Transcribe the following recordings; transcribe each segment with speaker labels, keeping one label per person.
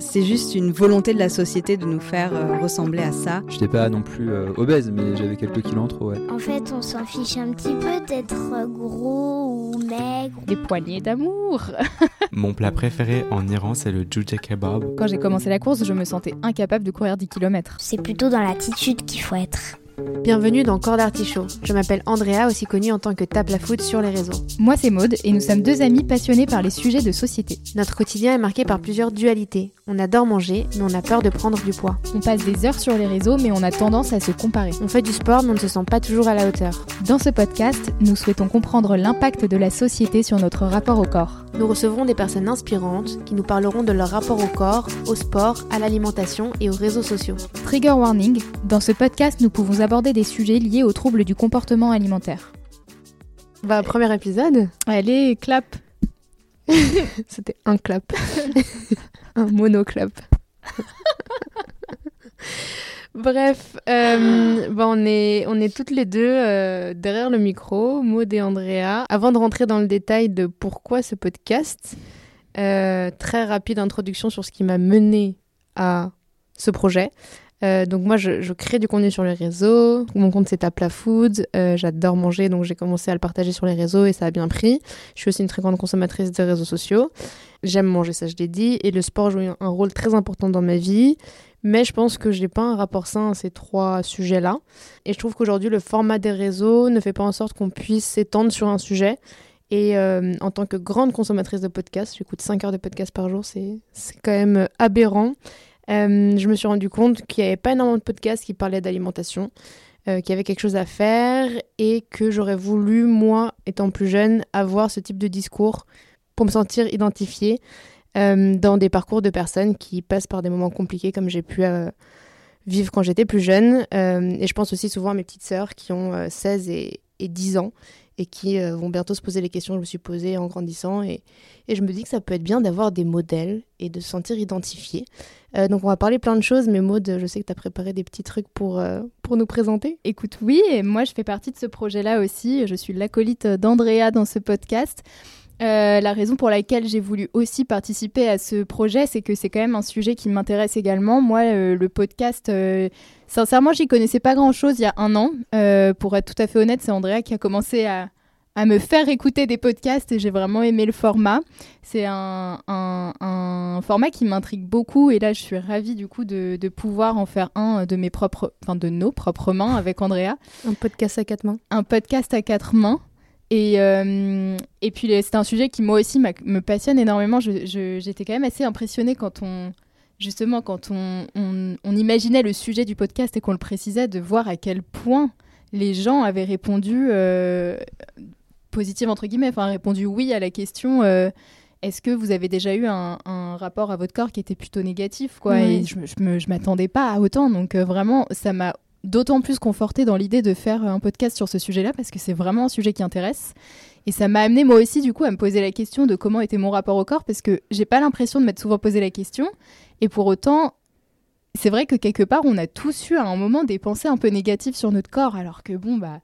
Speaker 1: c'est juste une volonté de la société de nous faire euh, ressembler à ça.
Speaker 2: Je n'étais pas non plus euh, obèse, mais j'avais quelques kilos en trop, ouais.
Speaker 3: En fait, on s'en fiche un petit peu d'être gros ou maigre.
Speaker 4: Des poignées d'amour.
Speaker 5: Mon plat préféré en Iran, c'est le jujja kebab.
Speaker 4: Quand j'ai commencé la course, je me sentais incapable de courir 10 km.
Speaker 3: C'est plutôt dans l'attitude qu'il faut être.
Speaker 6: Bienvenue dans Corps d'Artichaut. Je m'appelle Andrea, aussi connue en tant que Tape la Foot sur les réseaux.
Speaker 4: Moi, c'est Maude et nous sommes deux amis passionnés par les sujets de société.
Speaker 6: Notre quotidien est marqué par plusieurs dualités. On adore manger, mais on a peur de prendre du poids.
Speaker 4: On passe des heures sur les réseaux, mais on a tendance à se comparer.
Speaker 6: On fait du sport, mais on ne se sent pas toujours à la hauteur.
Speaker 4: Dans ce podcast, nous souhaitons comprendre l'impact de la société sur notre rapport au corps.
Speaker 6: Nous recevrons des personnes inspirantes qui nous parleront de leur rapport au corps, au sport, à l'alimentation et aux réseaux sociaux.
Speaker 4: Trigger warning, dans ce podcast, nous pouvons aborder des sujets liés aux troubles du comportement alimentaire.
Speaker 6: Bah, premier épisode.
Speaker 4: Allez, clap
Speaker 6: C'était un clap. un monoclap. Bref, euh, on, est, on est toutes les deux euh, derrière le micro, Maud et Andrea. Avant de rentrer dans le détail de pourquoi ce podcast, euh, très rapide introduction sur ce qui m'a mené à ce projet. Euh, donc moi, je, crée du contenu sur les réseaux. Mon compte, c'est Tapla Food. Euh, J'adore manger, donc j'ai commencé à le partager sur les réseaux et ça a bien pris. Je suis aussi une très grande consommatrice des réseaux sociaux. J'aime manger, ça je l'ai dit. Et le sport joue un rôle très important dans ma vie. Mais je pense que je n'ai pas un rapport sain à ces trois sujets-là. Et je trouve qu'aujourd'hui, le format des réseaux ne fait pas en sorte qu'on puisse s'étendre sur un sujet. Et euh, en tant que grande consommatrice de podcasts, j'écoute 5 heures de podcasts par jour, c'est quand même aberrant. Euh, je me suis rendu compte qu'il n'y avait pas énormément de podcasts qui parlaient d'alimentation, euh, qu'il y avait quelque chose à faire et que j'aurais voulu, moi, étant plus jeune, avoir ce type de discours pour me sentir identifiée euh, dans des parcours de personnes qui passent par des moments compliqués comme j'ai pu euh, vivre quand j'étais plus jeune. Et je pense aussi souvent à mes petites sœurs qui ont 16 et, et 10 ans et qui euh, vont bientôt se poser les questions que je me suis posées en grandissant. Et, je me dis que ça peut être bien d'avoir des modèles et de se sentir identifié. Euh, donc on va parler plein de choses, mais Maud, je sais que tu as préparé des petits trucs pour, euh, pour nous présenter.
Speaker 4: Écoute, oui, et moi je fais partie de ce projet-là aussi. Je suis l'acolyte d'Andrea dans ce podcast. La raison pour laquelle j'ai voulu aussi participer à ce projet, c'est que c'est quand même un sujet qui m'intéresse également. Moi, le podcast, sincèrement, j'y connaissais pas grand-chose il y a un an. Euh, pour être tout à fait honnête, c'est Andrea qui a commencé à, à, me faire écouter des podcasts et j'ai vraiment aimé le format. C'est un, un, un, format qui m'intrigue beaucoup et là, je suis ravie du coup de, de, pouvoir en faire un de mes propres, enfin de nos propres mains avec Andrea.
Speaker 6: Un podcast à quatre mains.
Speaker 4: Un podcast à quatre mains. Et, euh, et puis c'est un sujet qui moi aussi me passionne énormément. J'étais quand même assez impressionnée quand on justement quand on, on, on imaginait le sujet du podcast et qu'on le précisait, de voir à quel point les gens avaient répondu euh, positif entre guillemets, enfin répondu oui à la question. Euh, est-ce que vous avez déjà eu un, un, rapport à votre corps qui était plutôt négatif quoi? Et je, je m'attendais pas à autant, donc euh, vraiment ça m'a d'autant plus confortée dans l'idée de faire un podcast sur ce sujet-là parce que c'est vraiment un sujet qui intéresse. Et ça m'a amené moi aussi du coup à me poser la question de comment était mon rapport au corps parce que j'ai pas l'impression de m'être souvent posé la question. Et pour autant, c'est vrai que quelque part on a tous eu à un moment des pensées un peu négatives sur notre corps alors que bon bah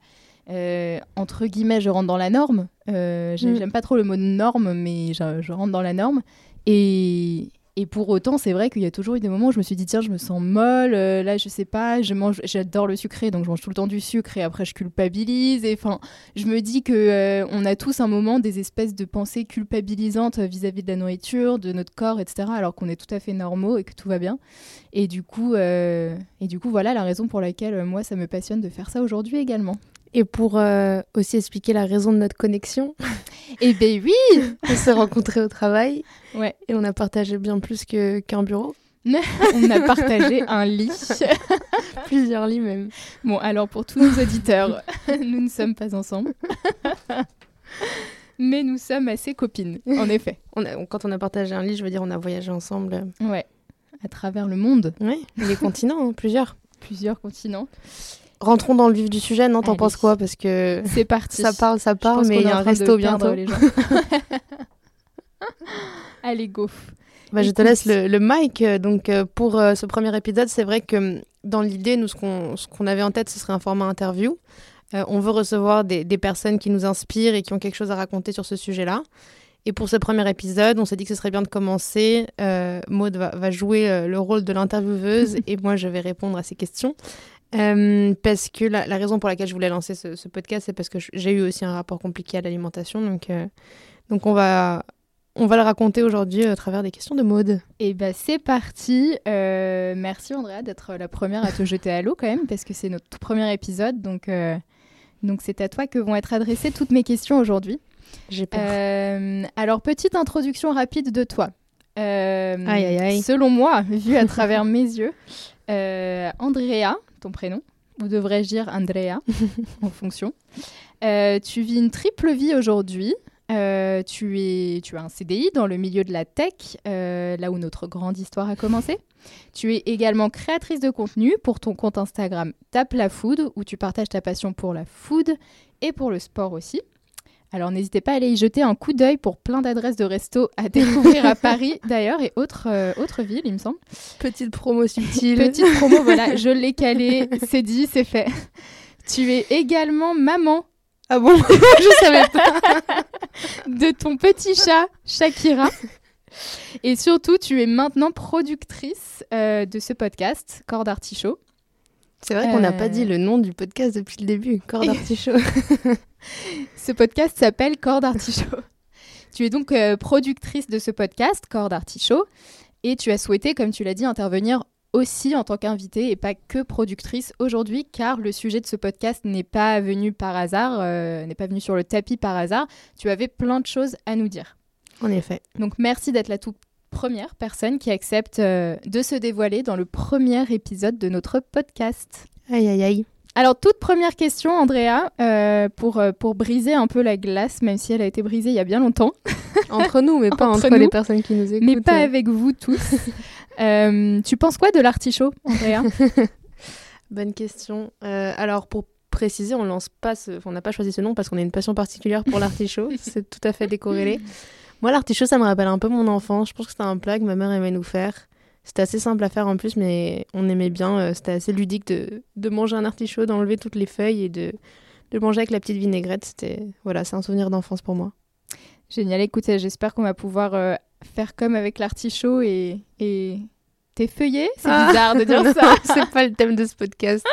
Speaker 4: euh, entre guillemets je rentre dans la norme. Euh, j'aime mm. pas trop le mot norme mais je, je rentre dans la norme. Et, et pour autant, c'est vrai qu'il y a toujours eu des moments où je me suis dit tiens, je me sens molle, euh, là je sais pas, je mange j'adore le sucré donc je mange tout le temps du sucre et après je culpabilise et enfin, je me dis que euh, on a tous un moment des espèces de pensées culpabilisantes vis-à-vis -vis de la nourriture, de notre corps, etc. alors qu'on est tout à fait normaux et que tout va bien. Et du coup euh, et du coup voilà la raison pour laquelle moi ça me passionne de faire ça aujourd'hui également.
Speaker 6: Et pour euh, aussi expliquer la raison de notre connexion.
Speaker 4: Eh ben oui
Speaker 6: On s'est rencontrés au travail.
Speaker 4: Ouais.
Speaker 6: Et on a partagé bien plus qu'un qu bureau.
Speaker 4: on a partagé un lit.
Speaker 6: Plusieurs lits même.
Speaker 4: Bon, alors pour tous nos auditeurs, nous ne sommes pas ensemble. Mais nous sommes assez copines, en effet.
Speaker 6: On a, quand on a partagé un lit, je veux dire, on a voyagé ensemble.
Speaker 4: Ouais, à travers le monde.
Speaker 6: Oui, les continents, hein, plusieurs.
Speaker 4: Plusieurs continents.
Speaker 6: Rentrons dans le vif du sujet, non T'en penses quoi Parce que
Speaker 4: c'est parti.
Speaker 6: Ça parle, ça parle, mais il y a un resto bientôt.
Speaker 4: Les gens. Allez, go.
Speaker 6: Bah, je te laisse le, le mic. Donc, pour euh, ce premier épisode, c'est vrai que dans l'idée, nous, ce qu'on qu avait en tête, ce serait un format interview. Euh, on veut recevoir des, des, personnes qui nous inspirent et qui ont quelque chose à raconter sur ce sujet-là. Et pour ce premier épisode, on s'est dit que ce serait bien de commencer. Euh, Maud va, va jouer euh, le rôle de l'intervieweuse et moi, je vais répondre à ces questions. Euh, parce que la, la raison pour laquelle je voulais lancer ce, ce podcast, c'est parce que j'ai eu aussi un rapport compliqué à l'alimentation. Donc, euh, donc on, va, on va le raconter aujourd'hui à travers des questions de Maud.
Speaker 4: Et bah c'est parti. Euh, merci Andrea d'être la première à te jeter à l'eau quand même, parce que c'est notre tout premier épisode. Donc euh, donc c'est à toi que vont être adressées toutes mes questions aujourd'hui.
Speaker 6: J'ai peur.
Speaker 4: Euh, alors, petite introduction rapide de toi. Euh,
Speaker 6: Aïe, aïe, aïe.
Speaker 4: Selon moi, vu à travers mes yeux, euh, Andrea, ton prénom, ou devrais-je dire Andrea, en fonction. Euh, tu vis une triple vie aujourd'hui. Euh, tu, es, tu as un CDI dans le milieu de la tech, euh, là où notre grande histoire a commencé. Tu es également créatrice de contenu pour ton compte Instagram Tape la Food, où tu partages ta passion pour la food et pour le sport aussi. Alors n'hésitez pas à aller y jeter un coup d'œil pour plein d'adresses de resto à découvrir à Paris d'ailleurs et autres, euh, autres villes, il me semble.
Speaker 6: Petite promo subtile.
Speaker 4: Petite promo, voilà, je l'ai calé, c'est dit, c'est fait. Tu es également maman
Speaker 6: Ah bon? Je savais pas.
Speaker 4: de ton petit chat, Shakira. Et surtout, tu es maintenant productrice euh, de ce podcast, Corps d'Artichaut.
Speaker 6: C'est vrai qu'on n'a
Speaker 4: Euh.
Speaker 6: pas dit le nom du podcast depuis le début. Corps d'artichaut.
Speaker 4: Ce podcast s'appelle Corps d'Artichaut. tu es donc euh, productrice de ce podcast, Corps d'Artichaut, et tu as souhaité, comme tu l'as dit, intervenir aussi en tant qu'invitée et pas que productrice aujourd'hui, car le sujet de ce podcast n'est pas venu par hasard, euh, n'est pas venu sur le tapis par hasard. Tu avais plein de choses à nous dire.
Speaker 6: en effet.
Speaker 4: Donc merci d'être la toute première personne qui accepte euh, de se dévoiler dans le premier épisode de notre podcast.
Speaker 6: Aïe, aïe, aïe.
Speaker 4: Alors, toute première question, Andrea, euh, pour, euh, pour briser un peu la glace, même si elle a été brisée il y a bien longtemps,
Speaker 6: Entre nous, mais pas
Speaker 4: Entre
Speaker 6: entre,
Speaker 4: nous,
Speaker 6: les personnes qui nous écoutent.
Speaker 4: mais pas avec vous tous. Euh, tu penses quoi de l'artichaut, Andrea
Speaker 6: Bonne question. Euh, alors, pour préciser, on lance pas ce... enfin, on n'a pas choisi ce nom parce qu'on a une passion particulière pour l'artichaut. C'est tout à fait décorrélé. Moi, l'artichaut, ça me rappelle un peu mon enfance. Je pense que c'était un plat que ma mère aimait nous faire. C'était assez simple à faire en plus, mais on aimait bien. euh, C'était assez ludique de, de manger un artichaut, d'enlever toutes les feuilles et de, de manger avec la petite vinaigrette. C'était voilà, c'est un souvenir d'enfance pour moi.
Speaker 4: Génial, écoutez, j'espère qu'on va pouvoir euh, faire comme avec l'artichaut et, et t'effeuiller. C'est
Speaker 6: Ah.
Speaker 4: bizarre de dire ça.
Speaker 6: c'est pas le thème de ce podcast.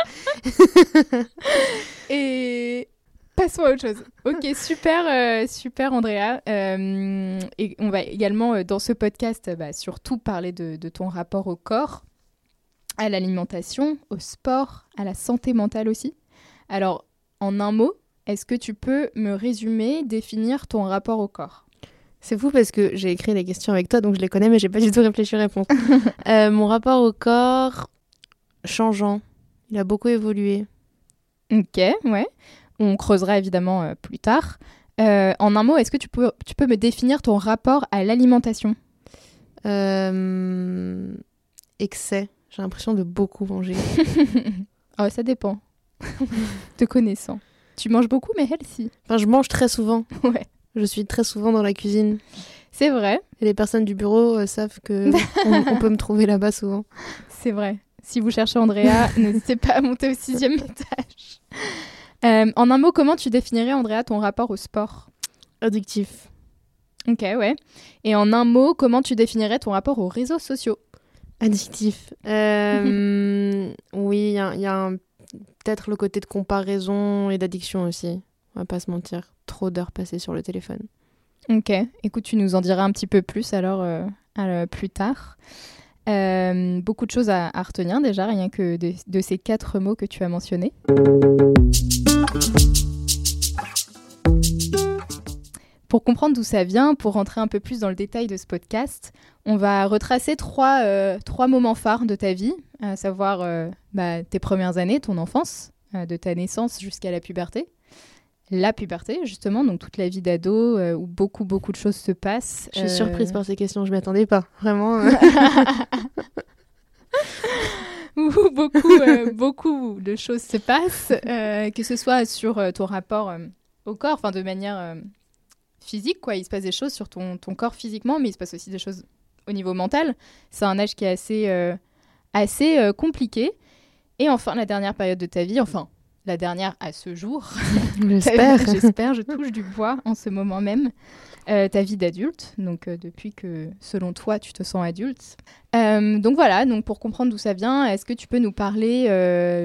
Speaker 4: Et passons à autre chose. Ok, super, euh, super Andrea. Euh, et on va également euh, dans ce podcast bah, surtout parler de, de ton rapport au corps, à l'alimentation, au sport, à la santé mentale aussi. Alors, en un mot, est-ce que tu peux me résumer, définir ton rapport au corps?
Speaker 6: C'est fou parce que j'ai écrit les questions avec toi, donc je les connais, mais j'ai pas du tout réfléchi à répondre. Euh, mon rapport au corps, changeant. Il a beaucoup évolué.
Speaker 4: Ok, ouais. On creusera évidemment euh, plus tard. Euh, en un mot, est-ce que tu peux, tu peux me définir ton rapport à l'alimentation?
Speaker 6: Euh, Excès. J'ai l'impression de beaucoup manger.
Speaker 4: Oh, ça dépend. Te connaissant. Tu manges beaucoup, mais elle, si.
Speaker 6: Enfin, je mange très souvent.
Speaker 4: Ouais.
Speaker 6: Je suis très souvent dans la cuisine.
Speaker 4: C'est vrai,
Speaker 6: Et les personnes du bureau euh, savent que on, on peut me trouver là-bas souvent.
Speaker 4: c'est vrai. Si vous cherchez Andrea, n'hésitez pas à monter au sixième étage. Euh, en un mot, comment tu définirais, Andrea, ton rapport au sport
Speaker 6: Addictif.
Speaker 4: Ok, ouais. Et en un mot, comment tu définirais ton rapport aux réseaux sociaux
Speaker 6: Addictif. Euh, oui, il y a, y peut-être le côté de comparaison et d'addiction aussi. On va pas se mentir. Trop d'heures passées sur le téléphone.
Speaker 4: Ok, écoute, tu nous en diras un petit peu plus alors euh, plus tard. Euh, beaucoup de choses à, à retenir déjà, rien que de, de ces quatre mots que tu as mentionnés. Pour comprendre d'où ça vient, pour rentrer un peu plus dans le détail de ce podcast, on va retracer trois, euh, trois moments phares de ta vie, à savoir euh, bah, tes premières années, ton enfance, euh, de ta naissance jusqu'à la puberté, la puberté justement, donc toute la vie d'ado où beaucoup beaucoup de choses se passent.
Speaker 6: Je suis surprise par ces questions, je m'y attendais pas. Vraiment.
Speaker 4: où beaucoup, beaucoup de choses se passent, que ce soit sur ton rapport au corps, enfin de manière physique, quoi. Il se passe des choses sur ton, ton corps physiquement, mais il se passe aussi des choses au niveau mental. C'est un âge qui est assez, euh, assez euh, compliqué. Et enfin, la dernière période de ta vie, enfin, la dernière à ce jour,
Speaker 6: J'espère.
Speaker 4: J'espère, je touche du bois en ce moment même. euh, ta vie d'adulte, donc euh, depuis que, selon toi, tu te sens adulte. Euh, donc voilà, donc pour comprendre d'où ça vient, est-ce que tu peux nous parler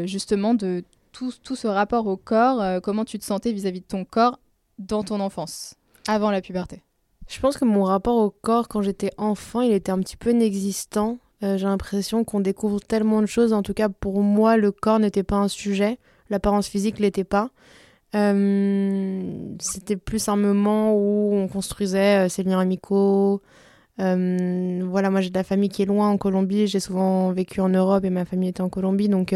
Speaker 4: justement de tout, tout ce rapport au corps, comment tu te sentais vis-à-vis de ton corps dans ton enfance, avant la puberté
Speaker 6: Je pense que mon rapport au corps quand j'étais enfant, il était un petit peu inexistant. Euh, J'ai l'impression qu'on découvre tellement de choses. En tout cas, pour moi, le corps n'était pas un sujet. L'apparence physique l'était pas. Euh, C'était plus un moment où on construisait euh, ses liens amicaux. Euh, voilà, moi j'ai de la famille qui est loin en Colombie. J'ai souvent vécu en Europe et ma famille était en Colombie. Donc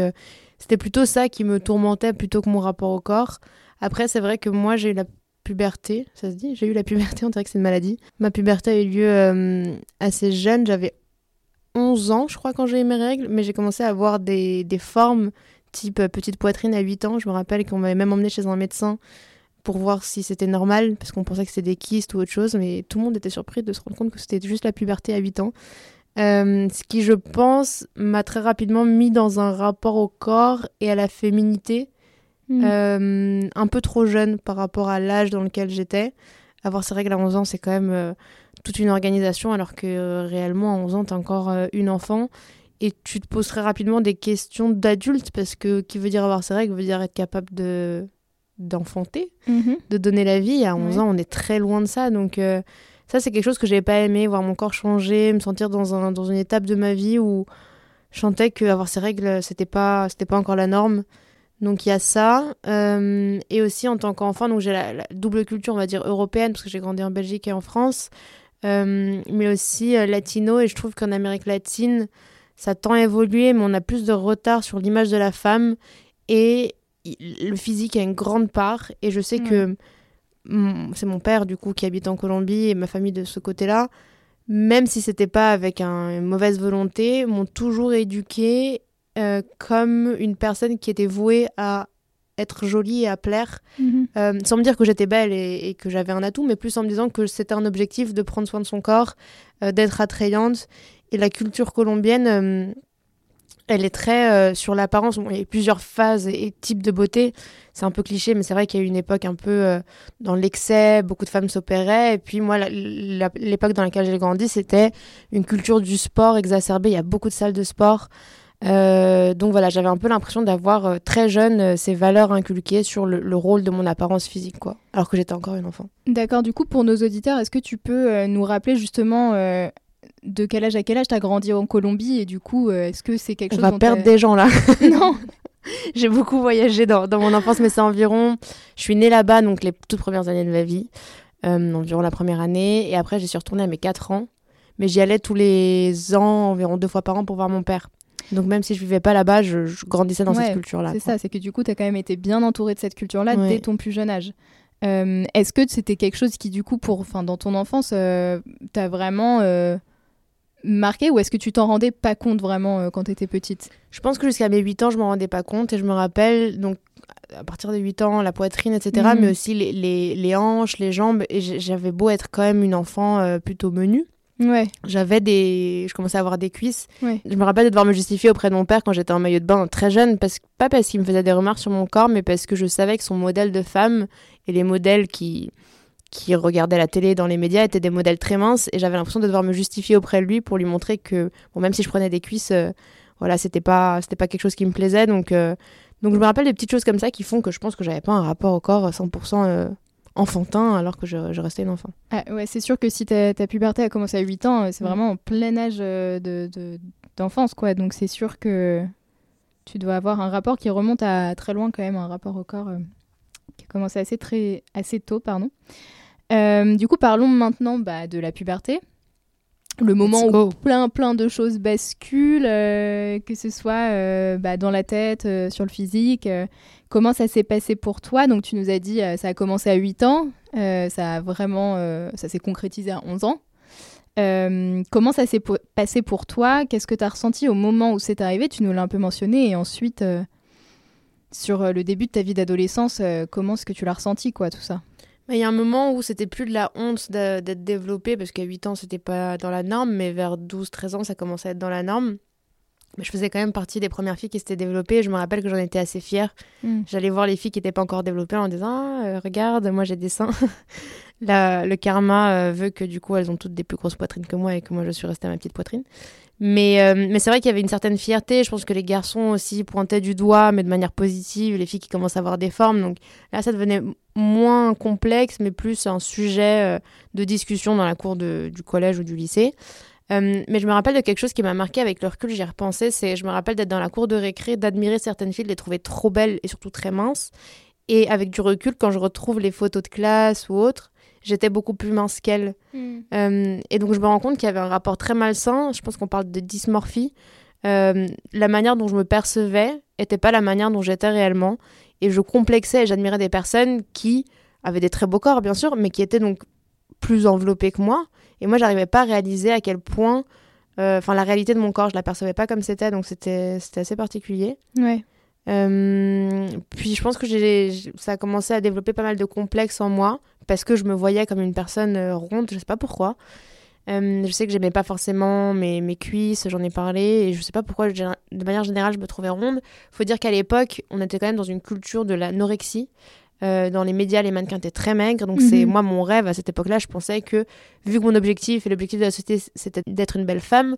Speaker 6: c'était plutôt ça qui me tourmentait plutôt que mon rapport au corps. Après, c'est vrai que moi j'ai eu la puberté, ça se dit J'ai eu la puberté, on dirait que c'est une maladie. Ma puberté a eu lieu euh, assez jeune, j'avais 11 ans je crois quand j'ai eu mes règles, mais j'ai commencé à avoir des, formes type euh, petite poitrine à 8 ans. Je me rappelle qu'on m'avait même emmené chez un médecin pour voir si c'était normal, parce qu'on pensait que c'était des kystes ou autre chose, mais tout le monde était surpris de se rendre compte que c'était juste la puberté à 8 ans. Euh, ce qui, je pense, m'a très rapidement mis dans un rapport au corps et à la féminité
Speaker 4: Mm.
Speaker 6: euh, un peu trop jeune par rapport à l'âge dans lequel j'étais. Avoir ses règles à 11 ans, c'est quand même euh, toute une organisation, alors que euh, réellement, à 11 ans, t'es encore une enfant. Et tu te poses très rapidement des questions d'adulte, parce que qui veut dire avoir ses règles veut dire être capable de d'enfanter,
Speaker 4: Mhm.
Speaker 6: de donner la vie. À 11
Speaker 4: Ouais.
Speaker 6: ans, on est très loin de ça. Donc, ça, c'est quelque chose que j'ai pas aimé, voir mon corps changer, me sentir dans, un, dans une étape de ma vie où je sentais qu'avoir ses règles, c'était pas, c'était pas encore la norme. Donc, il y a ça. Euh, et aussi, en tant qu'enfant, donc j'ai la, la double culture, on va dire, européenne, parce que j'ai grandi en Belgique et en France, euh, mais aussi euh, latino. Et je trouve qu'en Amérique latine, ça tend à évoluer, mais on a plus de retard sur l'image de la femme. Et il- le physique a une grande part. Et je sais que c'est mon père, du coup, qui habite en Colombie et ma famille de ce côté-là. Même si c'était pas avec un- une mauvaise volonté, m'ont toujours éduquée euh, comme une personne qui était vouée à être jolie et à plaire.
Speaker 4: Mhm.
Speaker 6: Euh, sans me dire que j'étais belle et, et que j'avais un atout, mais plus en me disant que c'était un objectif de prendre soin de son corps, euh, d'être attrayante. Et la culture colombienne, euh, elle est très sur l'apparence. Bon, il y a plusieurs phases et, et types de beauté. C'est un peu cliché, mais c'est vrai qu'il y a eu une époque un peu dans l'excès, beaucoup de femmes s'opéraient. Et puis moi, l'époque dans laquelle j'ai grandi, c'était une culture du sport exacerbée. Il y a beaucoup de salles de sport. Euh, donc voilà, j'avais un peu l'impression d'avoir euh, très jeune euh, ces valeurs inculquées sur le, le rôle de mon apparence physique, quoi. Alors que j'étais encore une enfant.
Speaker 4: D'accord, du coup, pour nos auditeurs, est-ce que tu peux nous rappeler justement de quel âge à quel âge tu as grandi en Colombie? Et du coup, est-ce que c'est quelque
Speaker 6: On
Speaker 4: chose
Speaker 6: va
Speaker 4: dont
Speaker 6: perdre des gens là.
Speaker 4: Non
Speaker 6: J'ai beaucoup voyagé dans, dans mon enfance, mais c'est environ. Je suis née là-bas, donc les toutes premières années de ma vie, environ la première année. Et après, j'y suis retournée à mes 4 ans. Mais j'y allais tous les ans, environ deux fois par an, pour voir mon père. Donc même si je vivais pas là-bas, je, je grandissais dans
Speaker 4: Ouais,
Speaker 6: cette culture-là.
Speaker 4: C'est ça, c'est que du coup, tu as quand même été bien entouré de cette culture-là
Speaker 6: Ouais.
Speaker 4: dès ton plus jeune âge. Euh, Est-ce que c'était quelque chose qui, du coup, pour, enfin, dans ton enfance, euh, t'as vraiment euh, marqué ou est-ce que tu t'en rendais pas compte vraiment euh, quand tu étais petite?
Speaker 6: Je pense que jusqu'à mes 8 ans, je m'en rendais pas compte et je me rappelle, donc à partir de 8 ans, la poitrine, etc.,
Speaker 4: Mhm.
Speaker 6: mais aussi les, les, les hanches, les jambes. Et j'avais beau être quand même une enfant plutôt menue.
Speaker 4: Ouais,
Speaker 6: J'avais des. Je commençais à avoir des cuisses.
Speaker 4: ouais.
Speaker 6: Je me rappelle de devoir me justifier auprès de mon père quand j'étais en maillot de bain très jeune, parce... pas parce qu'il me faisait des remarques sur mon corps, mais parce que je savais que son modèle de femme et les modèles qui qui regardaient la télé dans les médias étaient des modèles très minces et j'avais l'impression de devoir me justifier auprès de lui pour lui montrer que bon même si je prenais des cuisses euh, voilà c'était pas c'était pas quelque chose qui me plaisait donc euh, donc je me rappelle des petites choses comme ça qui font que je pense que j'avais pas un rapport au corps 100% euh, enfantin alors que je, je restais une enfant
Speaker 4: Ah, ouais, c'est sûr que si ta, ta puberté a commencé à 8 ans, c'est
Speaker 6: Mm.
Speaker 4: vraiment en plein âge euh, de, de- d'enfance, quoi. Donc c'est sûr que tu dois avoir un rapport qui remonte à très loin quand même, un rapport au corps euh, qui a commencé assez, très, assez tôt, pardon. Euh, du coup, parlons maintenant bah, de la puberté. Le moment où plein plein de choses basculent, euh, que ce soit bah, dans la tête, sur le physique. Comment ça s'est passé pour toi Donc tu nous as dit euh, ça a commencé à 8 ans, euh, ça a vraiment euh, ça s'est concrétisé à 11 ans. Comment ça s'est passé pour toi? Qu'est-ce que tu as ressenti au moment où c'est arrivé? Tu nous l'as un peu mentionné et ensuite sur le début de ta vie d'adolescence, comment est-ce que tu l'as ressenti quoi tout ça?
Speaker 6: Mais Il y a un moment où c'était plus de la honte d'être développé, parce qu'à 8 ans, c'était pas dans la norme, mais vers 12-13 ans, ça commençait à être dans la norme. Mais je faisais quand même partie des premières filles qui s'étaient développées. Je me rappelle que j'en étais assez fière.
Speaker 4: Mm.
Speaker 6: J'allais voir les filles qui n'étaient pas encore développées en disant Ah, euh, regarde, moi j'ai des seins. la- le karma euh, veut que du coup elles ont toutes des plus grosses poitrines que moi et que moi je suis restée à ma petite poitrine. Mais, euh, mais c'est vrai qu'il y avait une certaine fierté. Je pense que les garçons aussi pointaient du doigt, mais de manière positive, les filles qui commencent à avoir des formes. Donc là, ça devenait moins complexe, mais plus un sujet de discussion dans la cour de- du collège ou du lycée. Euh, mais je me rappelle de quelque chose qui m'a marqué avec le recul, j'y ai repensé, c'est je me rappelle d'être dans la cour de récré, d'admirer certaines filles, de les trouver trop belles et surtout très minces. Et avec du recul, quand je retrouve les photos de classe ou autres, j'étais beaucoup plus mince qu'elles. Euh, et donc je me rends compte qu'il y avait un rapport très malsain, je pense qu'on parle de dysmorphie. Euh, la manière dont je me percevais était pas la manière dont j'étais réellement. Et je complexais et j'admirais des personnes qui avaient des très beaux corps, bien sûr, mais qui étaient donc plus enveloppées que moi. Et moi, j'arrivais pas à réaliser à quel point, euh, enfin, la réalité de mon corps, je la percevais pas comme c'était, donc c'était assez particulier.
Speaker 4: Ouais.
Speaker 6: Euh, puis je pense que ça a commencé à développer pas mal de complexes en moi parce que je me voyais comme une personne euh, ronde, je sais pas pourquoi. Euh, je sais que j'aimais pas forcément mes, mes cuisses, j'en ai parlé, et je sais pas pourquoi, de manière générale, je me trouvais ronde. Faut dire qu'à l'époque, on était quand même dans une culture de l'anorexie. Euh, dans les médias, les mannequins étaient très maigres, donc c'est
Speaker 4: Mhm.
Speaker 6: moi mon rêve à cette époque-là. Je pensais que, vu que mon objectif et l'objectif de la société c'était d'être une belle femme,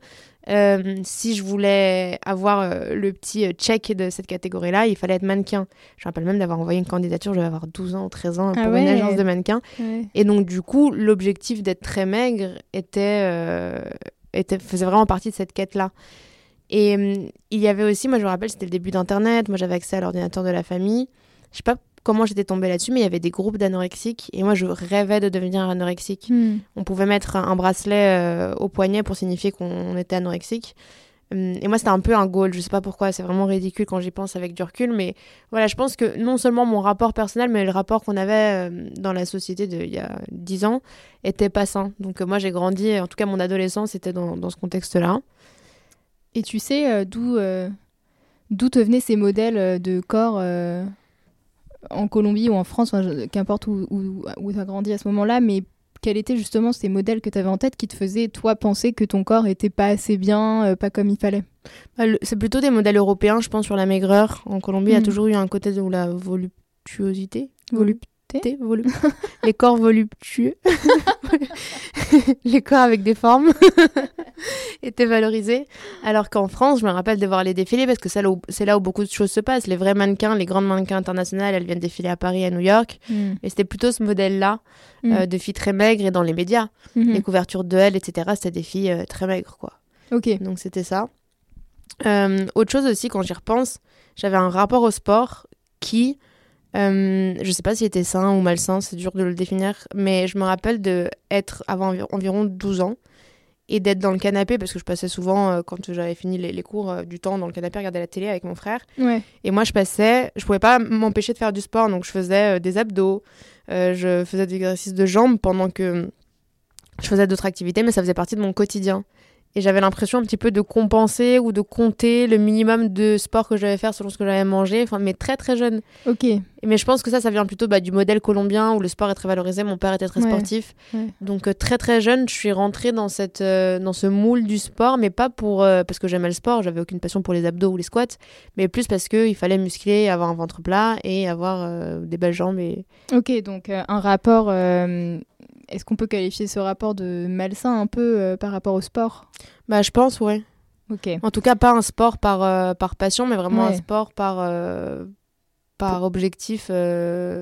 Speaker 6: euh, si je voulais avoir euh, le petit check de cette catégorie-là, il fallait être mannequin. Je me rappelle même d'avoir envoyé une candidature, je devais avoir 12 ans ou 13 ans pour
Speaker 4: Ah
Speaker 6: une
Speaker 4: ouais.
Speaker 6: agence de mannequins.
Speaker 4: Ouais.
Speaker 6: Et donc, du coup, l'objectif d'être très maigre était, était, faisait vraiment partie de cette quête-là. Et hum, il y avait aussi, moi je me rappelle, c'était le début d'Internet, moi j'avais accès à l'ordinateur de la famille. Je sais pas comment j'étais tombée là-dessus, mais il y avait des groupes d'anorexiques et moi je rêvais de devenir anorexique.
Speaker 4: Hmm.
Speaker 6: On pouvait mettre un, un bracelet euh, au poignet pour signifier qu'on était anorexique. Hum, Et moi, c'était un peu un goal. Je sais pas pourquoi. C'est vraiment ridicule quand j'y pense avec du recul. Mais voilà, je pense que non seulement mon rapport personnel, mais le rapport qu'on avait euh, dans la société de, il y a 10 ans était pas sain. Donc, euh, moi, j'ai grandi. En tout cas, mon adolescence était dans, dans ce contexte-là.
Speaker 4: Et tu sais euh, d'où euh, d'où te venaient ces modèles de corps euh, en Colombie ou en France, enfin, qu'importe où, où, où tu as grandi à ce moment-là, mais quels étaient justement ces modèles que tu avais en tête qui te faisaient, toi, penser que ton corps était pas assez bien, euh, pas comme il fallait?
Speaker 6: Bah, C'est plutôt des modèles européens, je pense, sur la maigreur. En Colombie, il y a
Speaker 4: Mm.
Speaker 6: toujours eu un côté de la voluptuosité.
Speaker 4: Volupté
Speaker 6: Les corps voluptueux, les corps avec des formes étaient valorisés. Alors qu'en France, je me rappelle de voir les défilés parce que c'est là, où, c'est là où beaucoup de choses se passent. Les vrais mannequins, les grandes mannequins internationales, elles viennent défiler à Paris, à New York.
Speaker 4: Hmm.
Speaker 6: Et c'était plutôt ce modèle-là
Speaker 4: Mm.
Speaker 6: euh, de filles très maigres et dans les médias.
Speaker 4: Mhm.
Speaker 6: Les couvertures de Elle, etc., c'était des filles euh, très maigres, quoi.
Speaker 4: Ok.
Speaker 6: Donc c'était ça. Euh, autre chose aussi, quand j'y repense, j'avais un rapport au sport qui, euh, je sais pas s'il était sain ou malsain, c'est dur de le définir, mais je me rappelle de être avant envi- environ 12 ans et d'être dans le canapé parce que je passais souvent euh, quand j'avais fini les, les cours euh, du temps dans le canapé regarder la télé avec mon frère
Speaker 4: Ouais.
Speaker 6: et moi je passais je pouvais pas m'empêcher de faire du sport donc je faisais euh, des abdos je faisais des exercices de jambes pendant que je faisais d'autres activités mais ça faisait partie de mon quotidien et j'avais l'impression un petit peu de compenser ou de compter le minimum de sport que je devais faire selon ce que j'avais mangé enfin mais très très jeune
Speaker 4: Ok.
Speaker 6: mais je pense que ça, ça vient plutôt bah, du modèle colombien où le sport est très valorisé. Mon père était très
Speaker 4: Ouais,
Speaker 6: sportif.
Speaker 4: ouais.
Speaker 6: Donc euh, très très jeune, je suis rentrée dans, cette, euh, dans ce moule du sport, mais pas pour, euh, parce que j'aimais le sport, j'avais aucune passion pour les abdos ou les squats, mais plus parce qu'il fallait muscler, avoir un ventre plat et avoir des belles jambes. Et...
Speaker 4: Ok, donc un rapport. Est-ce qu'on peut qualifier ce rapport de malsain un peu euh, par rapport au sport?
Speaker 6: Bah, je pense, ouais.
Speaker 4: Ok.
Speaker 6: En tout cas, pas un sport par, euh, par passion, mais vraiment un sport par, euh, par objectif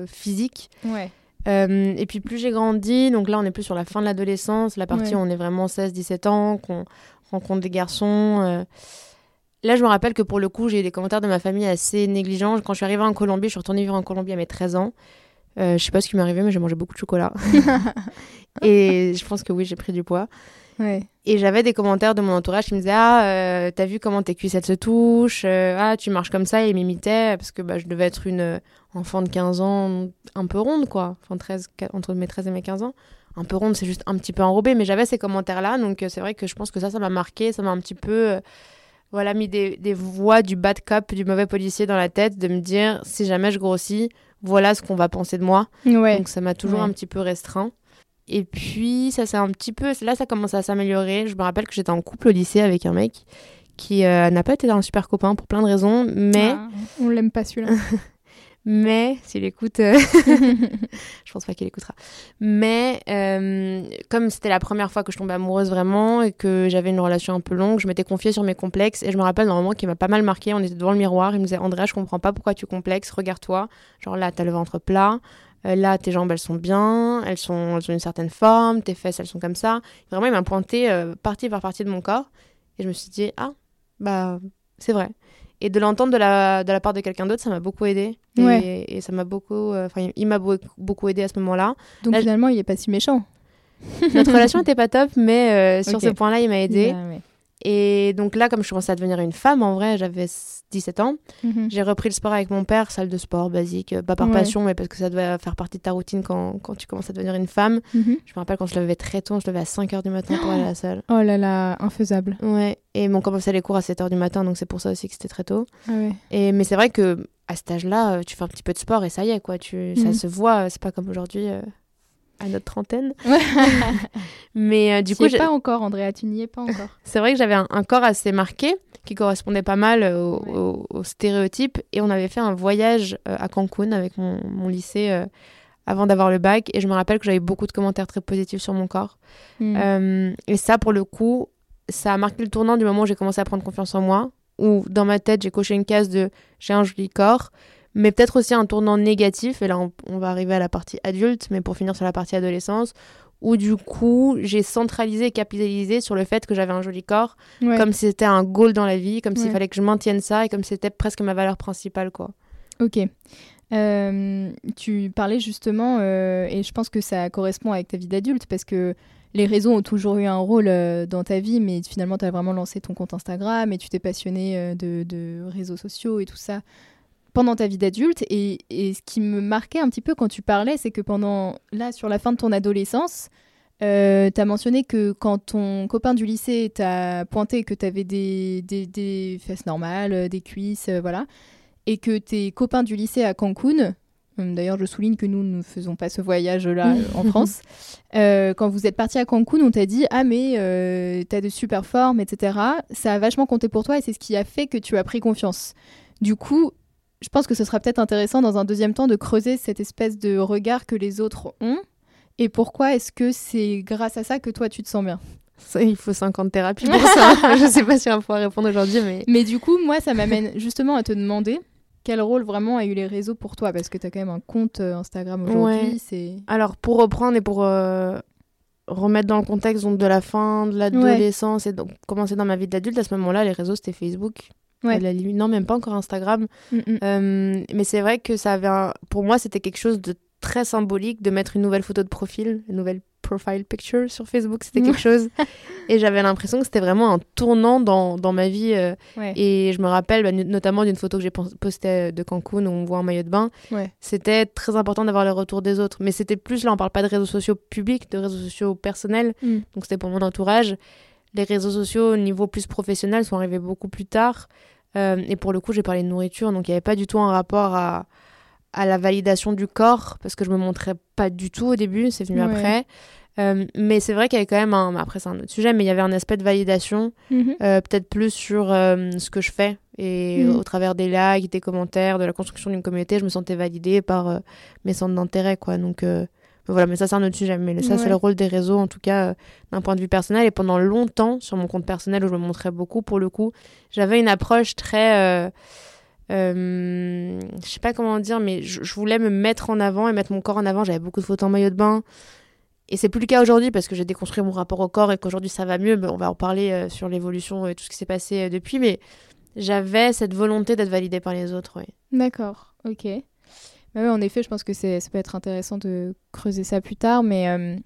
Speaker 6: physique.
Speaker 4: Ouais.
Speaker 6: Et puis plus j'ai grandi, donc là on est plus sur la fin de l'adolescence, la partie
Speaker 4: Ouais.
Speaker 6: où on est vraiment 16-17 ans, qu'on rencontre des garçons. Là je me rappelle que pour le coup j'ai eu des commentaires de ma famille assez négligents. Quand je suis arrivée en Colombie, je suis retournée vivre en Colombie à mes 13 ans. Euh, je sais pas ce qui m'est arrivé, mais j'ai mangé beaucoup de chocolat. et je pense que oui, j'ai pris du poids.
Speaker 4: Ouais.
Speaker 6: Et j'avais des commentaires de mon entourage qui me disaient Ah, euh, t'as vu comment tes cuisses elles se touchent Euh, Ah, tu marches comme ça. Et ils m'imitaient parce que bah, je devais être une euh, enfant de 15 ans un peu ronde, quoi. Enfin, 13, qua- entre mes 13 et mes 15 ans. Un peu ronde, c'est juste un petit peu enrobé. Mais j'avais ces commentaires-là. Donc, euh, c'est vrai que je pense que ça, ça m'a marqué. Ça m'a un petit peu. euh, voilà, mis des, des voix du bad cop, du mauvais policier dans la tête, de me dire si jamais je grossis, voilà ce qu'on va penser de moi.
Speaker 4: Ouais.
Speaker 6: Donc ça m'a toujours
Speaker 4: Ouais.
Speaker 6: un petit peu restreint. Et puis ça c'est un petit peu là ça commence à s'améliorer. Je me rappelle que j'étais en couple au lycée avec un mec qui euh, n'a pas été un super copain pour plein de raisons, mais
Speaker 4: Ah, on l'aime pas celui-là.
Speaker 6: Mais s'il écoute, euh, je pense pas qu'il écoutera. Mais euh, comme c'était la première fois que je tombais amoureuse vraiment et que j'avais une relation un peu longue, je m'étais confiée sur mes complexes et je me rappelle d'un moment qui m'a pas mal marqué. On était devant le miroir, il me disait Andrea, je comprends pas pourquoi tu complexes, regarde-toi. Genre là, t'as le ventre plat. euh, là, tes jambes, elles sont bien, elles, sont, elles ont une certaine forme, tes fesses, elles sont comme ça. Vraiment, il m'a pointé euh, partie par partie de mon corps. Et je me suis dit, ah, bah, c'est vrai. Et de l'entendre de la, de la part de quelqu'un d'autre, ça m'a beaucoup aidé. Et,
Speaker 4: Ouais.
Speaker 6: et ça m'a beaucoup. euh, Enfin, il m'a beau- beaucoup aidé à ce moment-là.
Speaker 4: Donc
Speaker 6: Là,
Speaker 4: finalement, il est pas si méchant.
Speaker 6: Notre relation n'était pas top, mais euh, sur ce point-là, il m'a aidé.
Speaker 4: Ouais.
Speaker 6: Et donc là, comme je commençais à devenir une femme, en vrai, j'avais 17 ans.
Speaker 4: Mhm.
Speaker 6: J'ai repris le sport avec mon père, salle de sport basique, euh, pas par
Speaker 4: Ouais.
Speaker 6: passion, mais parce que ça devait faire partie de ta routine quand, quand tu commences à devenir une femme.
Speaker 4: Mhm.
Speaker 6: Je me rappelle quand je levais très tôt, je levais à 5 h du matin pour aller à la salle.
Speaker 4: Oh là là, infaisable.
Speaker 6: Ouais, et on commençait les cours à 7 h du matin, donc c'est pour ça aussi que c'était très tôt.
Speaker 4: Ah ouais.
Speaker 6: Et, mais c'est vrai que à cet âge-là, euh, tu fais un petit peu de sport et ça y est, quoi. Tu, Ça
Speaker 4: Mhm.
Speaker 6: se voit, euh, c'est pas comme aujourd'hui euh, à notre trentaine. mais euh, du coup, j'ai-
Speaker 4: pas encore, Andrea, tu n'y es pas encore.
Speaker 6: c'est vrai que j'avais un, un corps assez marqué qui correspondait pas mal euh, au,
Speaker 4: Ouais.
Speaker 6: au- au stéréotype. Et on avait fait un voyage euh, à Cancun avec mon, mon lycée euh, avant d'avoir le bac. Et je me rappelle que j'avais beaucoup de commentaires très positifs sur mon corps. Euh, et ça, pour le coup, ça a marqué le tournant du moment où j'ai commencé à prendre confiance en moi. Où dans ma tête, j'ai coché une case de j'ai un joli corps. Mais peut-être aussi un tournant négatif. Et là, on, on va arriver à la partie adulte. Mais pour finir sur la partie adolescence. Où du coup, j'ai centralisé et capitalisé sur le fait que j'avais un joli corps
Speaker 4: Ouais.
Speaker 6: comme si c'était un goal dans la vie, comme s'il fallait que je maintienne ça et comme c'était presque ma valeur principale, quoi.
Speaker 4: Ok. Euh, tu parlais justement, euh, et je pense que ça correspond avec ta vie d'adulte, parce que les réseaux ont toujours eu un rôle euh, dans ta vie, mais finalement, tu as vraiment lancé ton compte Instagram et tu t'es passionné de, de réseaux sociaux et tout ça pendant ta vie d'adulte. Et, et ce qui me marquait un petit peu quand tu parlais, c'est que pendant, là, sur la fin de ton adolescence, euh, tu as mentionné que quand ton copain du lycée t'a pointé que tu avais des, des, des fesses normales, euh, des cuisses, euh, voilà, et que tes copains du lycée à Cancun, hum, d'ailleurs je souligne que nous ne faisons pas ce voyage-là euh, en France, euh, quand vous êtes parti à Cancun, on t'a dit Ah, mais euh, t'as de super formes, etc. Ça a vachement compté pour toi et c'est ce qui a fait que tu as pris confiance. Du coup, je pense que ce sera peut-être intéressant dans un deuxième temps de creuser cette espèce de regard que les autres ont. Et pourquoi est-ce que c'est grâce à ça que toi tu te sens bien?
Speaker 6: Ça, il faut 50 thérapies pour ça. je sais pas si on va pouvoir répondre aujourd'hui, mais
Speaker 4: Mais du coup, moi, ça m'amène justement à te demander quel rôle vraiment a eu les réseaux pour toi Parce que tu as quand même un compte euh, Instagram aujourd'hui.
Speaker 6: Ouais. Alors pour reprendre et pour euh, remettre dans le contexte donc, de la fin de l'adolescence et donc commencer dans ma vie d'adulte, à ce moment-là, les réseaux c'était Facebook.
Speaker 4: Ouais.
Speaker 6: La limite, non, même pas encore Instagram.
Speaker 4: Mm, mm.
Speaker 6: Euh, mais c'est vrai que ça avait un- pour moi c'était quelque chose de très symbolique de mettre une nouvelle photo de profil, une nouvelle profile picture sur Facebook, c'était quelque chose. Et j'avais l'impression que c'était vraiment un tournant dans, dans ma vie. euh,
Speaker 4: Ouais.
Speaker 6: Et je me rappelle bah, no- notamment d'une photo que j'ai pos- postée de Cancun où on voit un maillot de bain.
Speaker 4: Ouais.
Speaker 6: C'était très important d'avoir le retour des autres. Mais c'était plus, là on parle pas de réseaux sociaux publics, de réseaux sociaux personnels.
Speaker 4: Mm.
Speaker 6: Donc c'était pour mon entourage. Les réseaux sociaux au niveau plus professionnel sont arrivés beaucoup plus tard. Euh, et pour le coup, j'ai parlé de nourriture, donc il n'y avait pas du tout un rapport à, à la validation du corps, parce que je me montrais pas du tout au début, c'est venu
Speaker 4: Ouais.
Speaker 6: après. Euh, mais c'est vrai qu'il y avait quand même un. Après, c'est un autre sujet, mais il y avait un aspect de validation,
Speaker 4: Mhm.
Speaker 6: euh, peut-être plus sur ce que je fais. Et
Speaker 4: Mhm.
Speaker 6: au travers des likes, des commentaires, de la construction d'une communauté, je me sentais validée par mes centres d'intérêt, quoi. Donc. Euh, voilà, mais ça c'est un autre sujet. Mais ça c'est le rôle des réseaux, en tout cas euh, d'un point de vue personnel. Et pendant longtemps, sur mon compte personnel où je me montrais beaucoup, pour le coup, j'avais une approche très. Euh, euh, je sais pas comment dire, mais je, je voulais me mettre en avant et mettre mon corps en avant. J'avais beaucoup de photos en maillot de bain. Et c'est plus le cas aujourd'hui parce que j'ai déconstruit mon rapport au corps et qu'aujourd'hui ça va mieux. Mais on va en parler euh, sur l'évolution et tout ce qui s'est passé euh, depuis. Mais j'avais cette volonté d'être validée par les autres, oui.
Speaker 4: D'accord, ok. Ouais, en effet, je pense que ça peut être intéressant de creuser ça plus tard, mais, euh,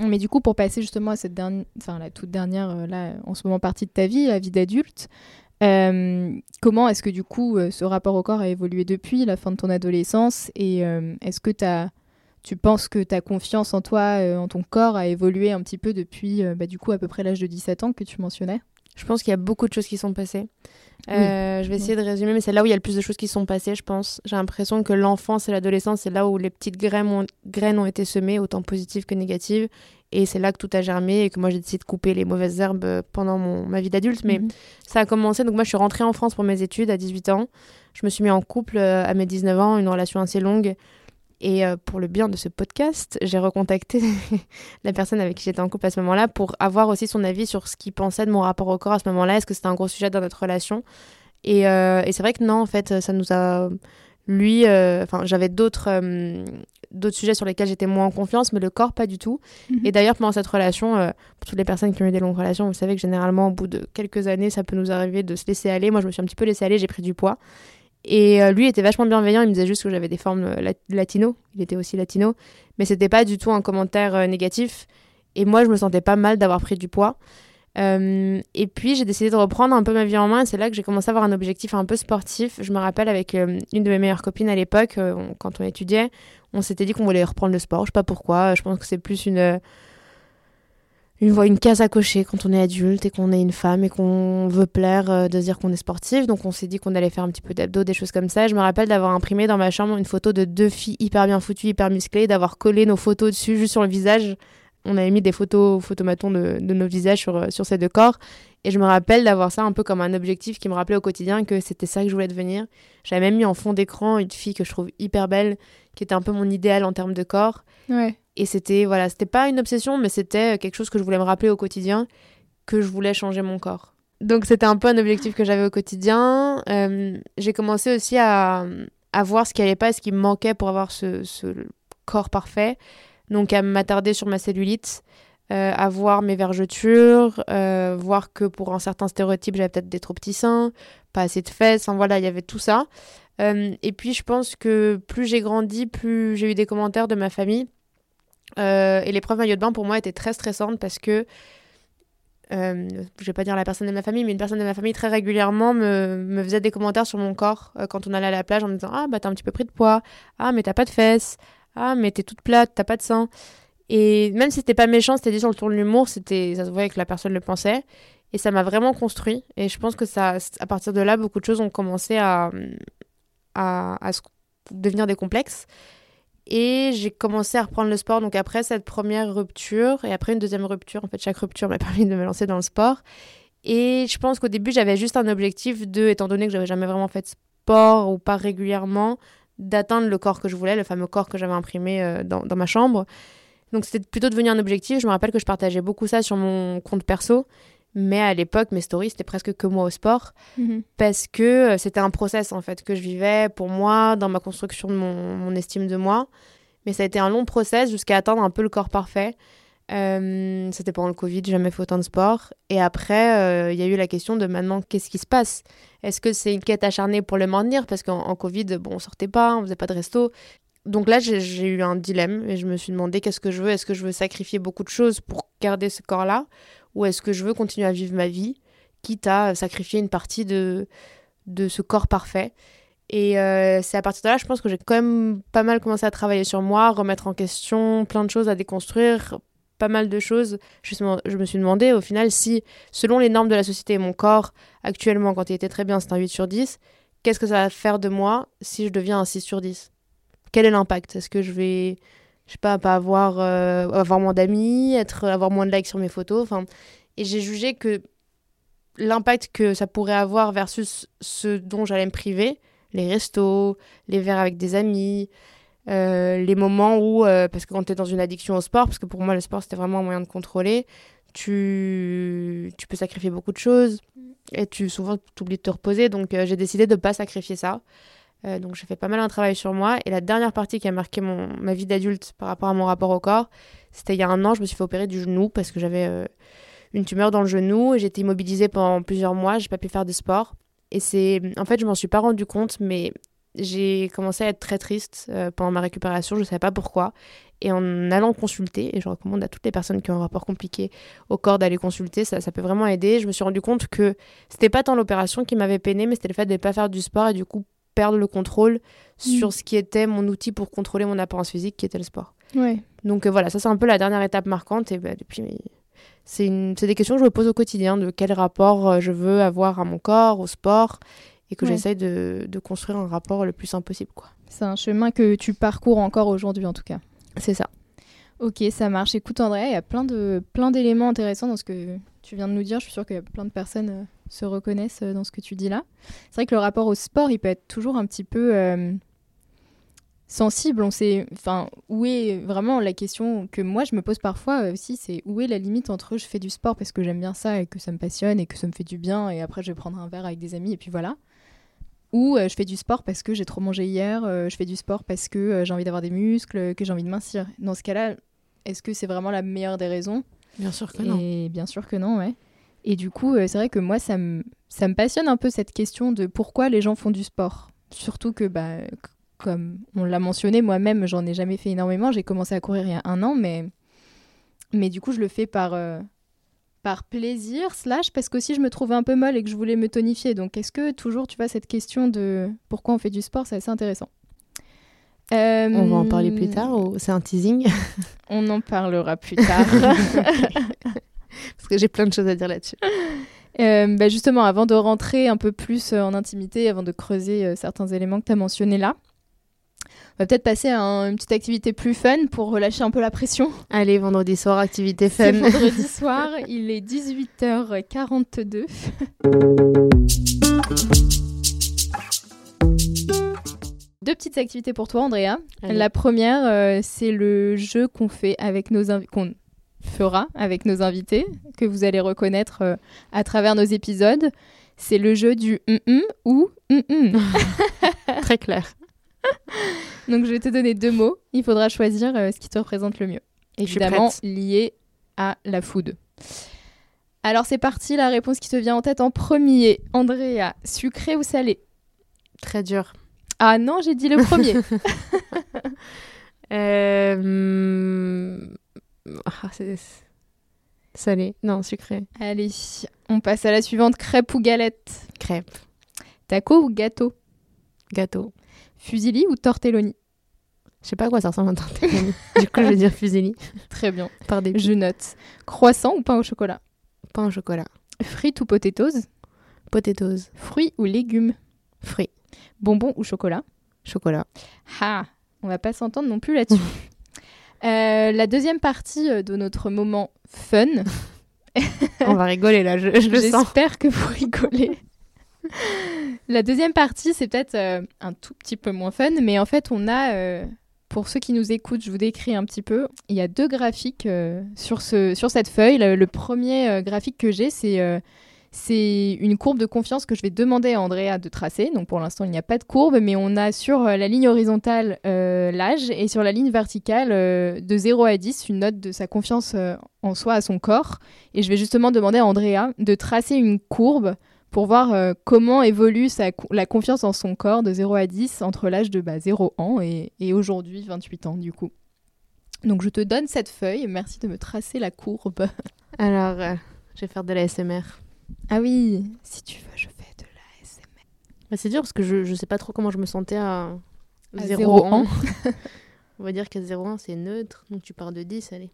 Speaker 4: mais du coup, pour passer justement à cette dernière, enfin la toute dernière, euh, là, en ce moment partie de ta vie, la vie d'adulte, euh, comment est-ce que du coup ce rapport au corps a évolué depuis la fin de ton adolescence et est-ce que tu penses que ta confiance en toi, en ton corps a évolué un petit peu depuis bah, du coup à peu près l'âge de 17 ans que tu mentionnais?
Speaker 6: Je pense qu'il y a beaucoup de choses qui sont passées.
Speaker 4: Oui.
Speaker 6: Euh, je vais essayer de résumer, mais c'est là où il y a le plus de choses qui sont passées, je pense. J'ai l'impression que l'enfance et l'adolescence, c'est là où les petites graines ont, graines ont été semées, autant positives que négatives. Et c'est là que tout a germé et que moi j'ai décidé de couper les mauvaises herbes euh, pendant mon, ma vie d'adulte. Mais
Speaker 4: Mhm.
Speaker 6: ça a commencé, donc moi je suis rentrée en France pour mes études à 18 ans. je me suis mis en couple euh, à mes 19 ans, une relation assez longue. Et euh, pour le bien de ce podcast, j'ai recontacté la personne avec qui j'étais en couple à ce moment-là pour avoir aussi son avis sur ce qu'il pensait de mon rapport au corps à ce moment-là. Est-ce que c'était un gros sujet dans notre relation? Et, euh, et c'est vrai que non, en fait, ça nous a. Lui, euh, enfin, j'avais d'autres euh, d'autres sujets sur lesquels j'étais moins en confiance, mais le corps, pas du tout.
Speaker 4: Mhm.
Speaker 6: Et d'ailleurs, pendant cette relation, euh, pour toutes les personnes qui ont eu des longues relations, vous savez que généralement, au bout de quelques années, ça peut nous arriver de se laisser aller. Moi, je me suis un petit peu laissée aller, j'ai pris du poids. Et euh, lui était vachement bienveillant, il me disait juste que j'avais des formes euh, lat- latino, il était aussi latino, mais c'était pas du tout un commentaire euh, négatif. Et moi, je me sentais pas mal d'avoir pris du poids. Et puis, j'ai décidé de reprendre un peu ma vie en main, c'est là que j'ai commencé à avoir un objectif un peu sportif. Je me rappelle avec une de mes meilleures copines à l'époque, quand on étudiait, on s'était dit qu'on voulait reprendre le sport. Je sais pas pourquoi, je pense que c'est plus une. Une, une case à cocher quand on est adulte et qu'on est une femme et qu'on veut plaire, euh, de dire qu'on est sportif. Donc on s'est dit qu'on allait faire un petit peu d'abdos, des choses comme ça. Je me rappelle d'avoir imprimé dans ma chambre une photo de deux filles hyper bien foutues, hyper musclées, d'avoir collé nos photos dessus juste sur le visage. On avait mis des photos photomatons de, de nos visages sur, euh, sur ces deux corps. Et je me rappelle d'avoir ça un peu comme un objectif qui me rappelait au quotidien que c'était ça que je voulais devenir. J'avais même mis en fond d'écran une fille que je trouve hyper belle, qui était un peu mon idéal en termes de corps.
Speaker 4: Ouais.
Speaker 6: Et c'était voilà, c'était pas une obsession, mais c'était quelque chose que je voulais me rappeler au quotidien, que je voulais changer mon corps. Donc c'était un peu un objectif que j'avais au quotidien. Euh, j'ai commencé aussi à, à voir ce qui allait pas, ce qui me manquait pour avoir ce, corps parfait. Donc à m'attarder sur ma cellulite, euh, à voir mes vergetures, euh, voir que pour un certain stéréotype j'avais peut-être des trop petits seins, pas assez de fesses, voilà, il y avait tout ça. Euh, et puis je pense que plus j'ai grandi, plus j'ai eu des commentaires de ma famille. Euh, et l'épreuve maillot de bain pour moi était très stressante parce que, euh, je vais pas dire la personne de ma famille, mais une personne de ma famille très régulièrement me, faisait des commentaires sur mon corps euh, quand on allait à la plage en me disant Ah, bah t'as un petit peu pris de poids, ah, mais t'as pas de fesses, ah, mais t'es toute plate, t'as pas de sein. Et même si c'était pas méchant, c'était dit sur le ton de l'humour, c'était, ça se voyait que la personne le pensait. Et ça m'a vraiment construit. Et je pense que ça, à partir de là, beaucoup de choses ont commencé à, à, à se- devenir des complexes. Et j'ai commencé à reprendre le sport. Donc après cette première rupture et après une deuxième rupture, en fait chaque rupture m'a permis de me lancer dans le sport. Et je pense qu'au début j'avais juste un objectif de, étant donné que j'avais jamais vraiment fait de sport ou pas régulièrement, d'atteindre le corps que je voulais, le fameux corps que j'avais imprimé euh, dans, dans ma chambre. Donc c'était plutôt devenu un objectif. Je me rappelle que je partageais beaucoup ça sur mon compte perso. Mais à l'époque, mes stories, c'était presque que moi au sport.
Speaker 4: Mhm.
Speaker 6: parce que euh, c'était un process en fait que je vivais pour moi dans ma construction de mon, mon estime de moi. Mais ça a été un long process jusqu'à atteindre un peu le corps parfait. Euh, c'était pendant le Covid jamais fait autant de sport. Et après euh, il y a eu la question de maintenant qu'est-ce qui se passe? Est-ce que c'est une quête acharnée pour le maintenir? Parce qu'en en Covid bon on sortait pas on faisait pas de resto. Donc là j'ai j'ai eu un dilemme et je me suis demandé qu'est-ce que je veux? Est-ce que je veux sacrifier beaucoup de choses pour garder ce corps là ou est-ce que je veux continuer à vivre ma vie quitte à sacrifier une partie de, de ce corps parfait. Et euh, c'est à partir de là, je pense que j'ai quand même pas mal commencé à travailler sur moi, remettre en question plein de choses à déconstruire, pas mal de choses. Me- je me suis demandé au final si, selon les normes de la société, mon corps, actuellement, quand il était très bien, c'est un 8 sur 10, qu'est-ce que ça va faire de moi si je deviens un 6 sur 10 Quel est l'impact? Est-ce que je vais, je sais pas, pas avoir, euh, avoir moins d'amis, être, avoir moins de likes sur mes photos enfin, Et j'ai jugé que l'impact que ça pourrait avoir versus ce dont j'allais me priver, les restos, les verres avec des amis, euh, les moments où, euh, parce que quand tu es dans une addiction au sport, parce que pour moi le sport c'était vraiment un moyen de contrôler, tu, tu peux sacrifier beaucoup de choses et tu souvent t'oublies de te reposer, donc j'ai décidé de pas sacrifier ça. Euh, donc j'ai fait pas mal un travail sur moi et la dernière partie qui a marqué mon, ma vie d'adulte par rapport à mon rapport au corps, c'était il y a un an, je me suis fait opérer du genou parce que j'avais euh, une tumeur dans le genou et j'étais immobilisée pendant plusieurs mois, j'ai pas pu faire de sport. Et c'est en fait, je m'en suis pas rendu compte mais j'ai commencé à être très triste euh, pendant ma récupération, je savais pas pourquoi. Et en allant consulter, et je recommande à toutes les personnes qui ont un rapport compliqué au corps d'aller consulter, ça, ça peut vraiment aider. Je me suis rendu compte que c'était pas tant l'opération qui m'avait peiné, mais c'était le fait de ne pas faire du sport et du coup perdre le contrôle sur ce qui était mon outil pour contrôler mon apparence physique, qui était le sport.
Speaker 4: Ouais.
Speaker 6: Donc euh, voilà, ça c'est un peu la dernière étape marquante. Et bah, depuis, mais c'est une- des questions que je me pose au quotidien de quel rapport euh, je veux avoir à mon corps, au sport, et que
Speaker 4: Ouais.
Speaker 6: j'essaye de, de construire un rapport le plus simple possible.
Speaker 4: C'est un chemin que tu parcours encore aujourd'hui en tout cas.
Speaker 6: C'est ça.
Speaker 4: Ok, ça marche. Écoute Andrea, il y a plein de plein d'éléments intéressants dans ce que tu viens de nous dire. Je suis sûre qu'il y a plein de personnes euh, se reconnaissent euh, dans ce que tu dis là. C'est vrai que le rapport au sport, il peut être toujours un petit peu euh, sensible. On sait, enfin, où est vraiment la question que moi je me pose parfois euh, aussi, c'est où est la limite entre je fais du sport parce que j'aime bien ça et que ça me passionne et que ça me fait du bien et après je vais prendre un verre avec des amis et puis voilà. Ou euh, je fais du sport parce que j'ai trop mangé hier, euh, je fais du sport parce que j'ai envie d'avoir des muscles, que j'ai envie de mincir. Dans ce cas-là, est-ce que c'est vraiment la meilleure des raisons?
Speaker 6: Bien sûr que non.
Speaker 4: et bien sûr que non, ouais. Et du coup, euh, c'est vrai que moi, ça me, ça me passionne un peu cette question de pourquoi les gens font du sport. Surtout que, bah, comme on l'a mentionné, moi-même, j'en ai jamais fait énormément. J'ai commencé à courir il y a un an, mais, mais du coup, je le fais par, euh, par plaisir, slash, parce qu'aussi je me trouvais un peu molle et que je voulais me tonifier. Donc, est-ce que toujours, tu vois, cette question de pourquoi on fait du sport, c'est assez intéressant. Euh,
Speaker 6: On va en parler plus tard ou c'est un teasing?
Speaker 4: On en parlera plus tard.
Speaker 6: Parce que j'ai plein de choses à dire là-dessus.
Speaker 4: Euh, bah justement, avant de rentrer un peu plus euh, en intimité, avant de creuser euh, certains éléments que tu as mentionnés là, on va peut-être passer à un- une petite activité plus fun pour relâcher un peu la pression.
Speaker 6: Allez, vendredi soir, activité fun.
Speaker 4: vendredi soir, il est 18h42. Deux petites activités pour toi, Andrea.
Speaker 6: Allez.
Speaker 4: La première, euh, c'est le jeu qu'on fait avec nos invi- qu'on fera avec nos invités, que vous allez reconnaître euh, à travers nos épisodes. C'est le jeu du hum hum ou hum.
Speaker 6: Très clair.
Speaker 4: Donc je vais te donner deux mots. Il faudra choisir euh, ce qui te représente le mieux. Évidemment lié à la food. Alors c'est parti, la réponse qui te vient en tête en premier. Andrea, sucré ou salé?
Speaker 6: Très dur.
Speaker 4: Ah non, j'ai dit le premier.
Speaker 6: Euh... ah, c'est- Salé. Non, sucré.
Speaker 4: Allez, on passe à la suivante. Crêpe ou galette?
Speaker 6: Crêpe.
Speaker 4: Taco ou gâteau?
Speaker 6: Gâteau.
Speaker 4: Fusilli ou tortelloni?
Speaker 6: Je sais pas à quoi ça ressemble un tortellini. du coup, je vais dire fusilli.
Speaker 4: Très bien,
Speaker 6: Par des
Speaker 4: je note. Croissant ou pain au chocolat?
Speaker 6: Pain au chocolat.
Speaker 4: Frites ou potatoes?
Speaker 6: Potatoes.
Speaker 4: Fruits ou légumes?
Speaker 6: Fruits.
Speaker 4: Bonbons ou chocolat?
Speaker 6: Chocolat.
Speaker 4: Ah, on va pas s'entendre non plus là-dessus. Euh, la deuxième partie euh, de notre moment fun,
Speaker 6: On va rigoler là, je, je le sens.
Speaker 4: j'espère que vous rigolez. la deuxième partie, c'est peut-être euh, un tout petit peu moins fun, mais en fait, on a, euh, pour ceux qui nous écoutent, je vous décris un petit peu, il y a deux graphiques sur, ce, sur cette feuille. Le, le premier graphique que j'ai, c'est... c'est une courbe de confiance que je vais demander à Andrea de tracer. Donc pour l'instant, il n'y a pas de courbe, mais on a sur euh, la ligne horizontale euh, l'âge et sur la ligne verticale euh, de 0 à 10 une note de sa confiance en soi, à son corps. Et je vais justement demander à Andrea de tracer une courbe pour voir comment évolue la confiance en son corps de 0 à 10 entre l'âge de bah, 0 ans et, aujourd'hui 28 ans du coup. Donc je te donne cette feuille, merci de me tracer la courbe.
Speaker 6: Alors, je vais faire de la SMR.
Speaker 4: Ah oui, si tu veux, je fais de la SMR.
Speaker 6: Bah, c'est dur parce que je, je sais pas trop comment je me sentais à,
Speaker 4: À
Speaker 6: 0
Speaker 4: zéro
Speaker 6: ans.
Speaker 4: an.
Speaker 6: On va dire qu'à 0 ans, c'est neutre. Donc tu pars de 10, allez.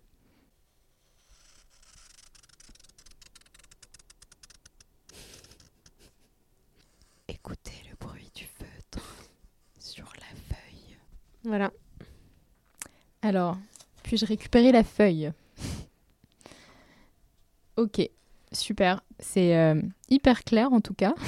Speaker 4: Écoutez le bruit du feutre sur la feuille.
Speaker 6: Voilà.
Speaker 4: Alors, puis-je récupérer la feuille? Ok, super. C'est euh, hyper clair en tout cas.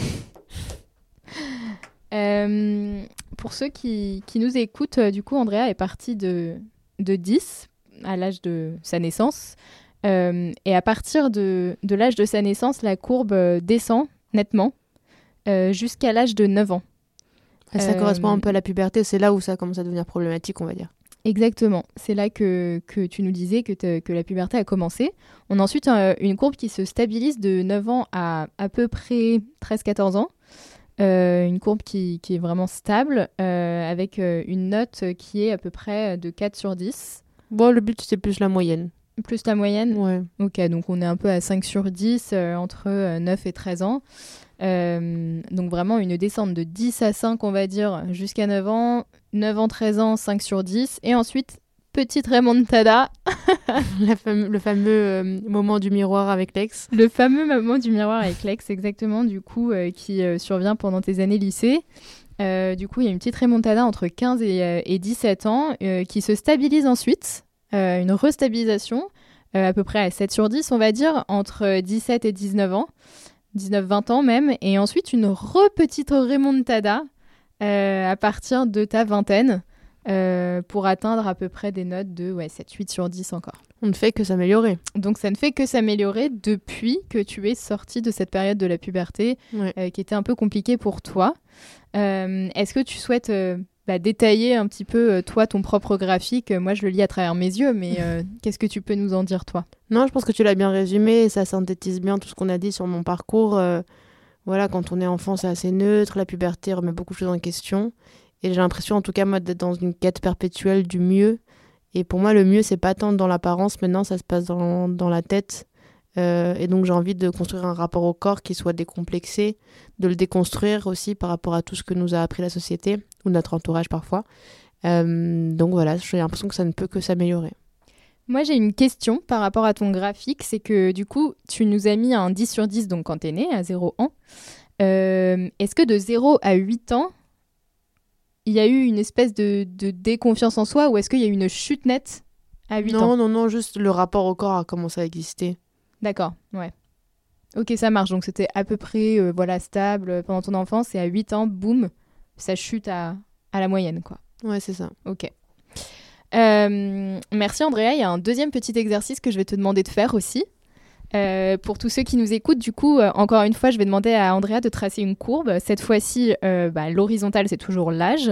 Speaker 4: Euh, pour ceux qui, qui nous écoutent, euh, du coup, Andrea est partie de, de 10 à l'âge de sa naissance. Et à partir de, de l'âge de sa naissance, la courbe descend nettement jusqu'à l'âge de 9 ans.
Speaker 6: Ça correspond un peu à la puberté. C'est là où ça commence à devenir problématique, on va dire.
Speaker 4: Exactement. C'est là que, que tu nous disais que, que la puberté a commencé. On a ensuite euh, une courbe qui se stabilise de 9 ans à à peu près 13-14 ans. Euh, une courbe qui, qui est vraiment stable, euh, avec euh, une note qui est à peu près de 4 sur 10,
Speaker 6: Bon, le but, c'est plus la moyenne.
Speaker 4: plus la moyenne.
Speaker 6: Ouais.
Speaker 4: Ok, donc on est un peu à 5 sur 10 euh, entre euh, 9 et 13 ans. Euh, donc vraiment une descente de 10 à 5, on va dire, jusqu'à 9 ans. 9 ans, 13 ans, 5 sur 10. Et ensuite, petite remontada,
Speaker 6: fame- le fameux euh, moment du miroir avec l'ex.
Speaker 4: le fameux moment du miroir avec l'ex, exactement, du coup, euh, qui euh, survient pendant tes années lycée. Du coup, il y a une petite remontada entre 15 et, euh, et 17 ans qui se stabilise ensuite, une restabilisation, à peu près à 7 sur 10, on va dire, entre 17 et 19 ans. 19-20 ans même, et ensuite une repetite remontada à partir de ta vingtaine euh, pour atteindre à peu près des notes de ouais, 7, 8 sur 10 encore.
Speaker 6: On ne fait que s'améliorer.
Speaker 4: Donc ça ne fait que s'améliorer depuis que tu es sortie de cette période de la puberté
Speaker 6: Ouais.
Speaker 4: euh, qui était un peu compliquée pour toi. Euh, Est-ce que tu souhaites euh, bah, détailler un petit peu, euh, toi, ton propre graphique? Moi, je le lis à travers mes yeux, mais euh, qu'est-ce que tu peux nous en dire, toi?
Speaker 6: Non, je pense que tu l'as bien résumé et ça synthétise bien tout ce qu'on a dit sur mon parcours. Voilà, quand on est enfant, c'est assez neutre, la puberté remet beaucoup de choses en question. Et j'ai l'impression, en tout cas, moi, d'être dans une quête perpétuelle du mieux. Et pour moi, le mieux, c'est pas tant dans l'apparence, maintenant, ça se passe dans, dans la tête. Euh, et donc, j'ai envie de construire un rapport au corps qui soit décomplexé, de le déconstruire aussi par rapport à tout ce que nous a appris la société, ou notre entourage parfois. Euh, donc voilà, j'ai l'impression que ça ne peut que s'améliorer.
Speaker 4: Moi, j'ai une question par rapport à ton graphique. C'est que, du coup, tu nous as mis un 10 sur 10 donc quand tu es né, à 0 ans. Euh, Est-ce que de 0 à 8 ans, il y a eu une espèce de, de déconfiance en soi ou est-ce qu'il y a eu une chute nette à 8
Speaker 6: non,
Speaker 4: ans?
Speaker 6: non, non, juste le rapport au corps a commencé à exister.
Speaker 4: D'accord, ouais. Ok, ça marche. Donc c'était à peu près euh, voilà, stable pendant ton enfance et à 8 ans, boum, ça chute à, à la moyenne, quoi.
Speaker 6: Ouais, c'est ça.
Speaker 4: Ok. Euh, merci Andrea. Il y a un deuxième petit exercice que je vais te demander de faire aussi. Euh, pour tous ceux qui nous écoutent, du coup, euh, encore une fois, je vais demander à Andrea de tracer une courbe. Cette fois-ci, bah, l'horizontale, c'est toujours l'âge.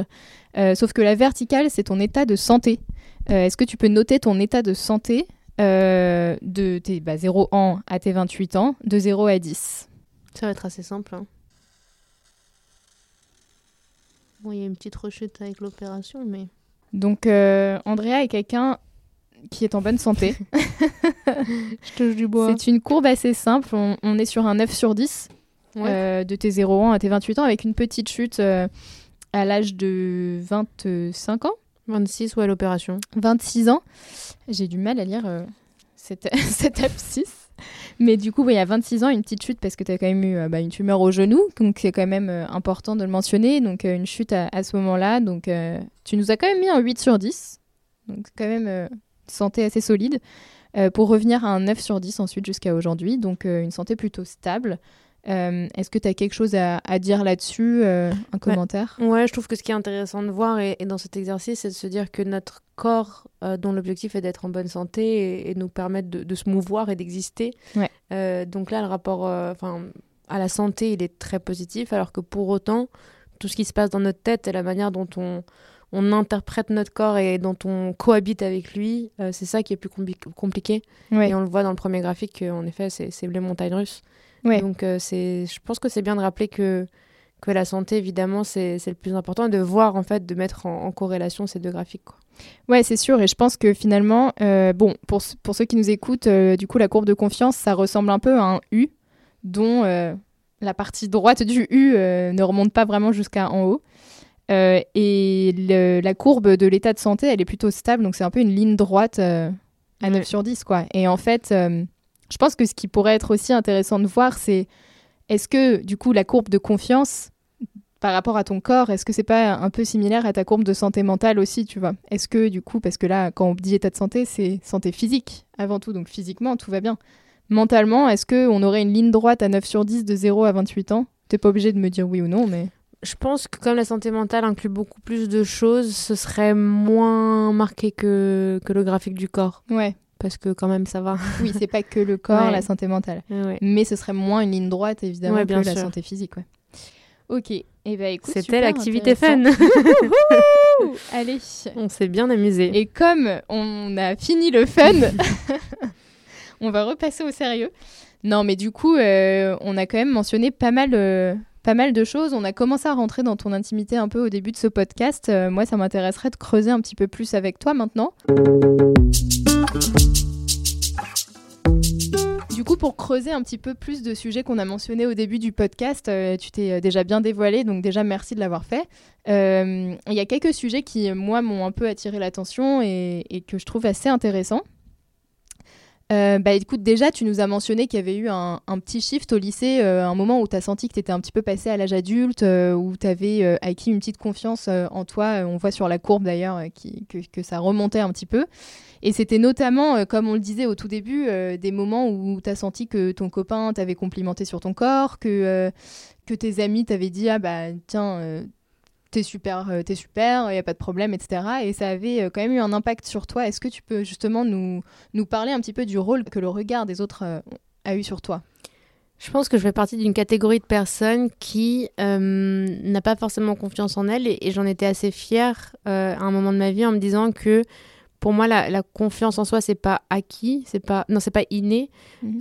Speaker 4: Sauf que la verticale, c'est ton état de santé. Est-ce que tu peux noter ton état de santé de tes bah, 0 ans à tes 28 ans, de 0 à 10
Speaker 6: Ça va être assez simple. hein. Bon, il y a une petite rechute avec l'opération, mais.
Speaker 4: Donc, euh, Andrea est quelqu'un qui est en bonne santé.
Speaker 6: Je touche du bois.
Speaker 4: C'est une courbe assez simple. On, on est sur un 9 sur 10
Speaker 6: Ouais.
Speaker 4: euh, de tes 0 ans à tes 28 ans avec une petite chute euh, à l'âge de 25 ans,
Speaker 6: 26 ou à l'opération.
Speaker 4: 26 ans. J'ai du mal à lire euh, cette, cette abscisse. Mais du coup, oui, à 26 ans, une petite chute parce que tu as quand même eu euh, bah, une tumeur au genou. Donc, c'est quand même euh, important de le mentionner. Donc, euh, une chute à, ce moment-là. Donc, tu nous as quand même mis un 8 sur 10. Donc, quand même santé assez solide. Pour revenir à un 9 sur 10 ensuite jusqu'à aujourd'hui. Donc, une santé plutôt stable. Euh, Est-ce que tu as quelque chose à, à dire là-dessus euh, Un commentaire?
Speaker 6: Ouais, je trouve que ce qui est intéressant de voir et, et dans cet exercice, c'est de se dire que notre corps, euh, dont l'objectif est d'être en bonne santé et, et nous permettre de, de se mouvoir et d'exister.
Speaker 4: Ouais.
Speaker 6: Donc là, le rapport à la santé, il est très positif, alors que pour autant, tout ce qui se passe dans notre tête et la manière dont on, on interprète notre corps et dont on cohabite avec lui, c'est ça qui est plus compli- compliqué.
Speaker 4: Ouais.
Speaker 6: Et on le voit dans le premier graphique, en effet, c'est c'est les montagnes russes.
Speaker 4: Ouais.
Speaker 6: Donc euh, c'est, je pense que c'est bien de rappeler que, que la santé, évidemment, c'est le plus important et de voir, en fait, de mettre en, en corrélation ces deux graphiques. Quoi.
Speaker 4: Ouais, c'est sûr. Et je pense que finalement, euh, bon, pour, pour ceux qui nous écoutent, euh, du coup, la courbe de confiance, ça ressemble un peu à un U, dont euh, la partie droite du U ne remonte pas vraiment jusqu'à en haut. Et le- la courbe de l'état de santé, elle est plutôt stable. Donc, c'est un peu une ligne droite à 9
Speaker 6: Ouais.
Speaker 4: sur 10, quoi. Et en fait, je pense que ce qui pourrait être aussi intéressant de voir, c'est est-ce que, du coup, la courbe de confiance par rapport à ton corps, est-ce que c'est pas un peu similaire à ta courbe de santé mentale aussi, tu vois? Est-ce que du coup, parce que là, quand on dit état de santé, c'est santé physique avant tout, donc physiquement, tout va bien. Mentalement, est-ce que on aurait une ligne droite à 9 sur 10 de 0 à 28 ans? T'es pas obligé de me dire oui ou non, mais...
Speaker 6: Je pense que comme la santé mentale inclut beaucoup plus de choses, ce serait moins marqué que, que le graphique du corps.
Speaker 4: Ouais,
Speaker 6: Parce que quand même, ça va.
Speaker 4: oui, c'est pas que le corps,
Speaker 6: Ouais.
Speaker 4: la santé mentale.
Speaker 6: Ouais.
Speaker 4: Mais ce serait moins une ligne droite, évidemment,
Speaker 6: Ouais,
Speaker 4: que la santé physique, ouais. Ok, et eh ben écoute,
Speaker 6: C'était l'activité fun.
Speaker 4: Allez
Speaker 6: On s'est bien amusé.
Speaker 4: Et comme on a fini le fun, on va repasser au sérieux. Non, mais du coup, euh, on a quand même mentionné pas mal, euh, pas mal de choses. On a commencé à rentrer dans ton intimité un peu au début de ce podcast. Euh, moi, ça m'intéresserait de creuser un petit peu plus avec toi maintenant. Du coup, pour creuser un petit peu plus de sujets qu'on a mentionnés au début du podcast, euh, tu t'es euh, déjà bien dévoilé, donc déjà merci de l'avoir fait. Euh, Il y a quelques sujets qui, moi, m'ont un peu attiré l'attention et, et que je trouve assez intéressants. Euh, bah écoute, déjà, tu nous as mentionné qu'il y avait eu un, petit shift au lycée, euh, un moment où tu as senti que tu étais un petit peu passé à l'âge adulte, euh, où tu avais acquis une petite confiance en toi. On voit sur la courbe d'ailleurs que, ça remontait un petit peu. Et c'était notamment, comme on le disait au tout début, des moments où tu as senti que ton copain t'avait complimenté sur ton corps, que, que tes amis t'avaient dit Ah bah tiens, t'es super, euh, t'es super, il n'y a pas de problème, etc. Et ça avait euh, quand même eu un impact sur toi. Est-ce que tu peux justement nous, nous parler un petit peu du rôle que le regard des autres euh, a eu sur toi?
Speaker 6: Je pense que je fais partie d'une catégorie de personnes qui euh, n'a pas forcément confiance en elle et, et j'en étais assez fière euh, à un moment de ma vie en me disant que pour moi la, la confiance en soi c'est pas acquis, c'est pas non c'est pas inné.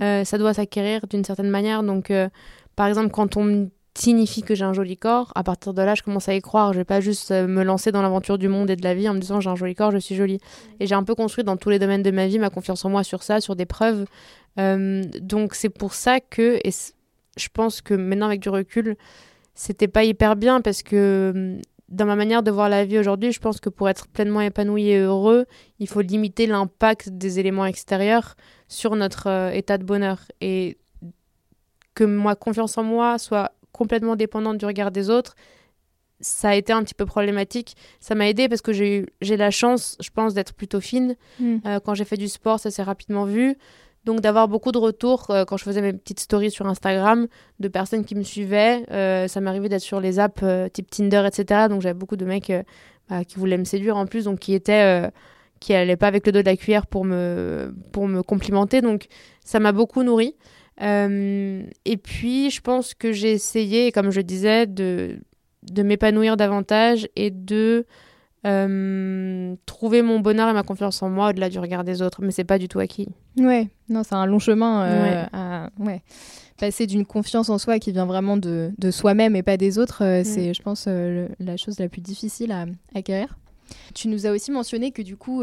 Speaker 6: Euh, ça doit s'acquérir d'une certaine manière. Donc par exemple quand on me signifie que j'ai un joli corps, à partir de là je commence à y croire. Je vais pas juste euh, me lancer dans l'aventure du monde et de la vie en me disant j'ai un joli corps, je suis jolie. Et j'ai un peu construit dans tous les domaines de ma vie ma confiance en moi sur ça, sur des preuves. Euh, donc c'est pour ça que, et je pense que maintenant avec du recul, c'était pas hyper bien parce que hum, dans ma manière de voir la vie aujourd'hui, je pense que pour être pleinement épanoui et heureux, il faut limiter l'impact des éléments extérieurs sur notre euh, état de bonheur. Et que ma confiance en moi soit complètement dépendante du regard des autres, ça a été un petit peu problématique. Ça m'a aidé parce que j'ai eu- j'ai la chance, je pense, d'être plutôt fine.
Speaker 4: Mm.
Speaker 6: Euh, quand j'ai fait du sport, ça s'est rapidement vu. Donc d'avoir beaucoup de retours euh, quand je faisais mes petites stories sur Instagram de personnes qui me suivaient. Euh, ça m'arrivait d'être sur les apps type Tinder, etc. Donc j'avais beaucoup de mecs bah, qui voulaient me séduire en plus, donc qui étaient... qui allaient pas avec le dos de la cuillère pour me, pour me complimenter. Donc ça m'a beaucoup nourri. Euh, et puis je pense que j'ai essayé, comme je disais, de, de m'épanouir davantage et de euh, trouver mon bonheur et ma confiance en moi au-delà du regard des autres. Mais c'est pas du tout acquis.
Speaker 4: Ouais, non, c'est un long chemin euh,
Speaker 6: Ouais.
Speaker 4: à ouais. passer d'une confiance en soi qui vient vraiment de, de soi-même et pas des autres. euh, C'est, je pense, le- la chose la plus difficile à acquérir. Tu nous as aussi mentionné que du coup,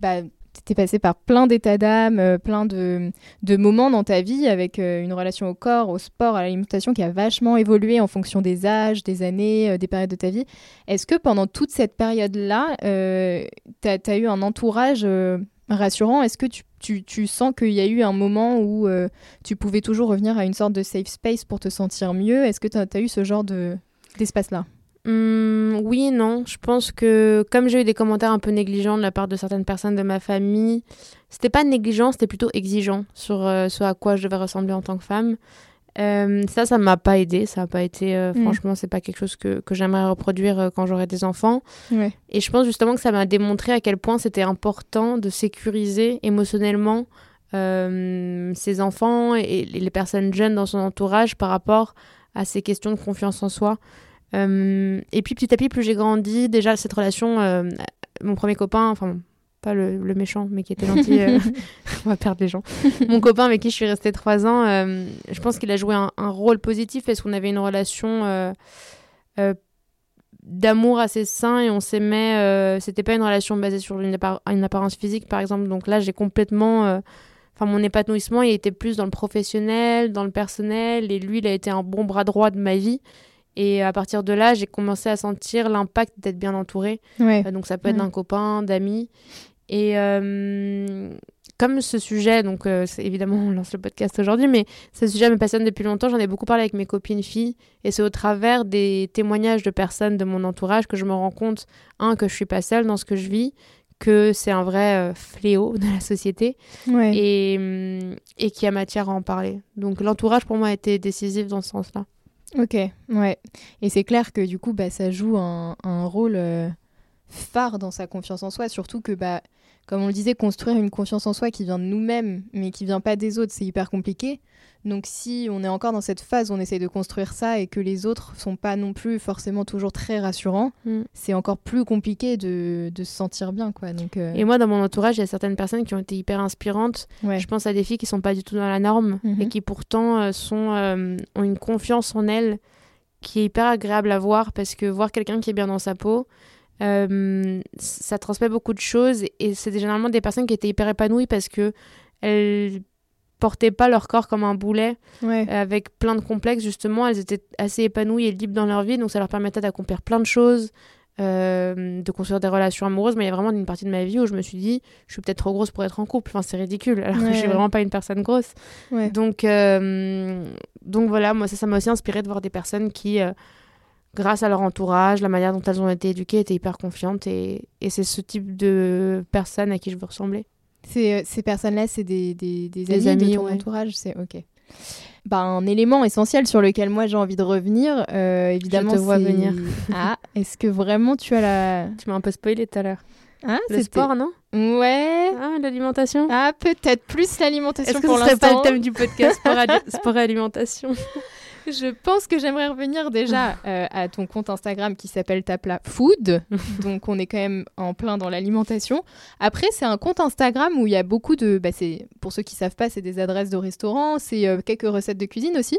Speaker 4: bah, étais passé par plein d'états d'âme, euh, plein de, moments dans ta vie avec euh, une relation au corps, au sport, à l'alimentation qui a vachement évolué en fonction des âges, des années, euh, des périodes de ta vie. Est-ce que pendant toute cette période-là, euh, tu as, eu un entourage rassurant? Est-ce que tu, sens qu'il y a eu un moment où tu pouvais toujours revenir à une sorte de safe space pour te sentir mieux? Est-ce que tu as, eu ce genre de, d'espace-là?
Speaker 6: Hum, oui, non. Je pense que comme j'ai eu des commentaires un peu négligents de la part de certaines personnes de ma famille, c'était pas négligent, c'était plutôt exigeant sur euh, ce à quoi je devais ressembler en tant que femme. Euh, ça, ça m'a pas aidé. Ça a pas été, euh,
Speaker 4: Mm.
Speaker 6: franchement, c'est pas quelque chose que, que j'aimerais reproduire euh, quand j'aurai des enfants.
Speaker 4: Ouais.
Speaker 6: Et je pense justement que ça m'a démontré à quel point c'était important de sécuriser émotionnellement ses enfants et les personnes jeunes dans son entourage par rapport à ces questions de confiance en soi. Euh, et puis petit à petit, plus j'ai grandi, déjà cette relation, euh, mon premier copain, enfin pas le, le méchant, mais qui était gentil, euh, on va perdre les gens. Mon copain avec qui je suis restée trois ans, euh, je pense qu'il a joué un, un rôle positif parce qu'on avait une relation euh, d'amour assez sain et on s'aimait. C'était pas une relation basée sur une, appar- une apparence physique, par exemple. Donc là, j'ai complètement. Enfin, mon épanouissement, il était plus dans le professionnel, dans le personnel, et lui, il a été un bon bras droit de ma vie. Et à partir de là, j'ai commencé à sentir l'impact d'être bien entourée.
Speaker 4: Ouais.
Speaker 6: Euh, donc ça peut être
Speaker 4: Ouais.
Speaker 6: d'un copain, d'amis. Et euh, comme ce sujet, donc euh, évidemment on lance le podcast aujourd'hui, mais ce sujet me passionne depuis longtemps, j'en ai beaucoup parlé avec mes copines filles, et c'est au travers des témoignages de personnes de mon entourage que je me rends compte, un, que je suis pas seule dans ce que je vis, que c'est un vrai euh, fléau de la société,
Speaker 4: Ouais.
Speaker 6: et, hum, et qu'il y a matière à en parler. Donc l'entourage pour moi a été décisif dans ce sens-là.
Speaker 4: Ok, ouais. Et c'est clair que du coup, bah, ça joue un, rôle euh, phare dans sa confiance en soi, surtout que, bah, comme on le disait, construire une confiance en soi qui vient de nous-mêmes, mais qui vient pas des autres, c'est hyper compliqué. Donc si on est encore dans cette phase où on essaye de construire ça et que les autres sont pas non plus forcément toujours très rassurants,
Speaker 6: Mm.
Speaker 4: c'est encore plus compliqué de, de se sentir bien, quoi. Donc, euh,
Speaker 6: Et moi, dans mon entourage, il y a certaines personnes qui ont été hyper inspirantes.
Speaker 4: ouais.
Speaker 6: Je pense à des filles qui sont pas du tout dans la norme
Speaker 4: Mhm.
Speaker 6: et qui pourtant euh, sont, euh, ont une confiance en elles qui est hyper agréable à voir parce que voir quelqu'un qui est bien dans sa peau, euh, ça transmet beaucoup de choses et c'est généralement des personnes qui étaient hyper épanouies parce que elles portaient pas leur corps comme un boulet
Speaker 4: Ouais.
Speaker 6: avec plein de complexes justement elles étaient assez épanouies et libres dans leur vie donc ça leur permettait d'accomplir plein de choses euh, de construire des relations amoureuses, mais il y a vraiment une partie de ma vie où je me suis dit, je suis peut-être trop grosse pour être en couple. Enfin, c'est ridicule, alors que je suis vraiment pas une personne grosse.
Speaker 4: Ouais.
Speaker 6: Donc, euh, donc voilà, moi, ça, ça m'a aussi inspiré de voir des personnes qui, euh, grâce à leur entourage, la manière dont elles ont été éduquées, étaient hyper confiantes. Et, et c'est ce type de personnes à qui je veux ressembler.
Speaker 4: Ces, euh, ces personnes-là, c'est des, des, des
Speaker 6: Des
Speaker 4: amis, de ton
Speaker 6: ouais.
Speaker 4: entourage C'est ok. Bah, un élément essentiel sur lequel moi j'ai envie de revenir, euh, évidemment.
Speaker 6: te vois venir.
Speaker 4: Ah, est-ce que vraiment tu as la.
Speaker 6: Tu m'as un peu spoilé tout à l'heure.
Speaker 4: Ah,
Speaker 6: Le sport, non?
Speaker 4: Ouais.
Speaker 6: Ah, l'alimentation?
Speaker 4: Ah, peut-être plus l'alimentation
Speaker 6: Est-ce que
Speaker 4: pour
Speaker 6: ce serait pas
Speaker 4: l'instant.
Speaker 6: le thème du podcast sport, ali- sport et alimentation?
Speaker 4: Je pense que j'aimerais revenir déjà euh, à ton compte Instagram qui s'appelle Tapla Food. Donc on est quand même en plein dans l'alimentation. Après, c'est un compte Instagram où il y a beaucoup de. Bah, pour ceux qui savent pas, c'est des adresses de restaurants, c'est euh, quelques recettes de cuisine aussi.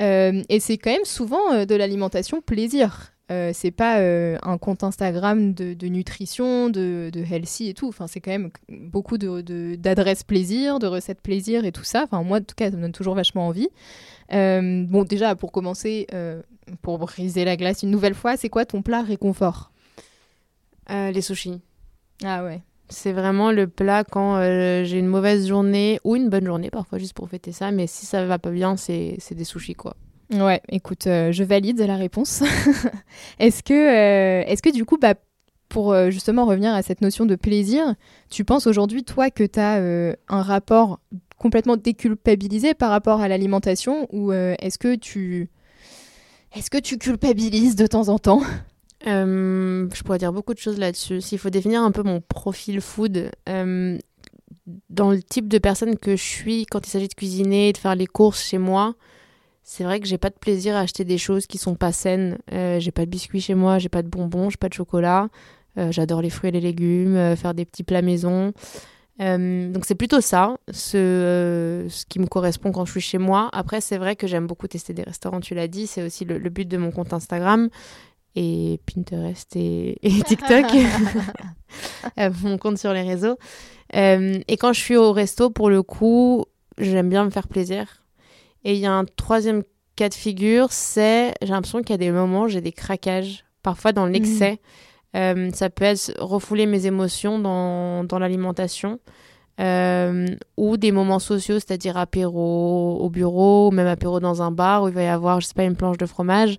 Speaker 4: Euh, et c'est quand même souvent de l'alimentation plaisir. Euh, c'est pas euh, un compte Instagram de, de nutrition, de, de healthy et tout. Enfin, c'est quand même beaucoup de, de- d'adresses plaisir, de recettes plaisir et tout ça. Enfin, moi, en tout cas, ça me donne toujours vachement envie. Euh, bon, déjà, pour commencer, pour briser la glace une nouvelle fois, c'est quoi ton plat réconfort?
Speaker 6: Les sushis.
Speaker 4: Ah ouais.
Speaker 6: C'est vraiment le plat quand j'ai une mauvaise journée ou une bonne journée, parfois juste pour fêter ça. Mais si ça va pas bien, c'est c'est des sushis, quoi.
Speaker 4: Ouais, écoute, euh, je valide la réponse. est-ce que, euh, est-ce que du coup, bah, pour euh, justement revenir à cette notion de plaisir, tu penses aujourd'hui, toi, que tu as un rapport complètement déculpabilisé par rapport à l'alimentation ou est-ce que tu... Est-ce que tu culpabilises de temps en temps?
Speaker 6: Je pourrais dire beaucoup de choses là-dessus. S'il faut définir un peu mon profil food, dans le type de personne que je suis quand il s'agit de cuisiner, de faire les courses chez moi, c'est vrai que j'ai pas de plaisir à acheter des choses qui sont pas saines. Euh, j'ai pas de biscuits chez moi, j'ai pas de bonbons, j'ai pas de chocolat. Euh, J'adore les fruits et les légumes, euh, faire des petits plats maison. Donc c'est plutôt ça, ce, ce qui me correspond quand je suis chez moi. Après, c'est vrai que j'aime beaucoup tester des restaurants, tu l'as dit, c'est aussi le, le but de mon compte Instagram et Pinterest et, et TikTok, mon compte sur les réseaux. Et quand je suis au resto, pour le coup, j'aime bien me faire plaisir. Et il y a un troisième cas de figure, c'est j'ai l'impression qu'il y a des moments, j'ai des craquages, parfois dans l'excès. Euh, ça peut être refouler mes émotions dans, dans l'alimentation. Euh, ou des moments sociaux, c'est-à-dire apéro au bureau, ou même apéro dans un bar où il va y avoir, je sais pas, une planche de fromage.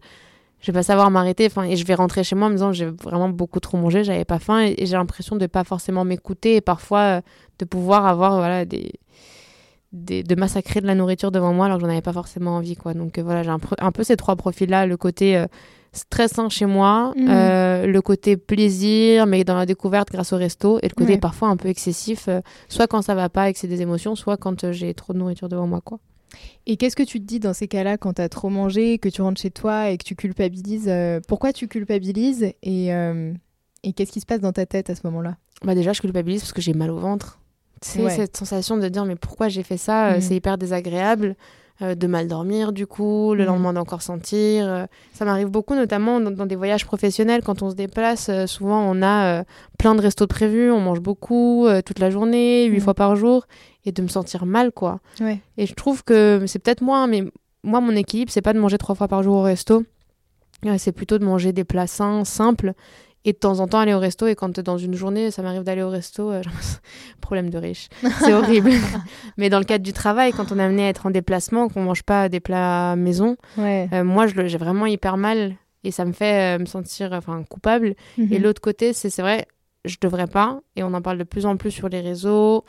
Speaker 6: Je vais pas savoir m'arrêter, enfin, et je vais rentrer chez moi en me disant j'ai vraiment beaucoup trop mangé, j'avais pas faim, et, et j'ai l'impression de pas forcément m'écouter et parfois euh, de pouvoir avoir voilà des, des- de massacrer de la nourriture devant moi alors que j'en avais pas forcément envie quoi. Donc euh, voilà, j'ai un, peu ces trois profils là, le côté euh, stressant chez moi,
Speaker 4: Mhm.
Speaker 6: euh, le côté plaisir mais dans la découverte grâce au resto et le côté
Speaker 4: Ouais.
Speaker 6: parfois un peu excessif, soit quand ça va pas et que c'est des émotions, soit quand j'ai trop de nourriture devant moi quoi.
Speaker 4: Et qu'est-ce que tu te dis dans ces cas-là quand tu as trop mangé, que tu rentres chez toi et que tu culpabilises Pourquoi tu culpabilises et, et qu'est-ce qui se passe dans ta tête à ce moment-là?
Speaker 6: Bah déjà je culpabilise parce que j'ai mal au ventre. C'est
Speaker 4: Ouais.
Speaker 6: cette sensation de dire mais pourquoi j'ai fait ça, euh,
Speaker 4: Mhm.
Speaker 6: c'est hyper désagréable. euh, de mal dormir du coup, le
Speaker 4: Mhm.
Speaker 6: lendemain d'encore sentir. euh, ça m'arrive beaucoup notamment dans, dans des voyages professionnels quand on se déplace. euh, souvent on a plein de restos de prévus, on mange beaucoup toute la journée, huit
Speaker 4: Mhm.
Speaker 6: fois par jour, et de me sentir mal quoi.
Speaker 4: Ouais.
Speaker 6: Et je trouve que c'est peut-être moi, mais moi mon équilibre c'est pas de manger trois fois par jour au resto, c'est plutôt de manger des plats sains, simples. Et de temps en temps aller au resto et quand dans une journée ça m'arrive d'aller au resto, euh, problème de riche, c'est horrible. Mais dans le cadre du travail, quand on est amené à être en déplacement, qu'on mange pas des plats maison,
Speaker 4: Ouais.
Speaker 6: euh, moi j'ai vraiment hyper mal et ça me fait euh, me sentir enfin coupable. Et
Speaker 4: Mhm.
Speaker 6: l'autre côté, c'est c'est vrai, je devrais pas et on en parle de plus en plus sur les réseaux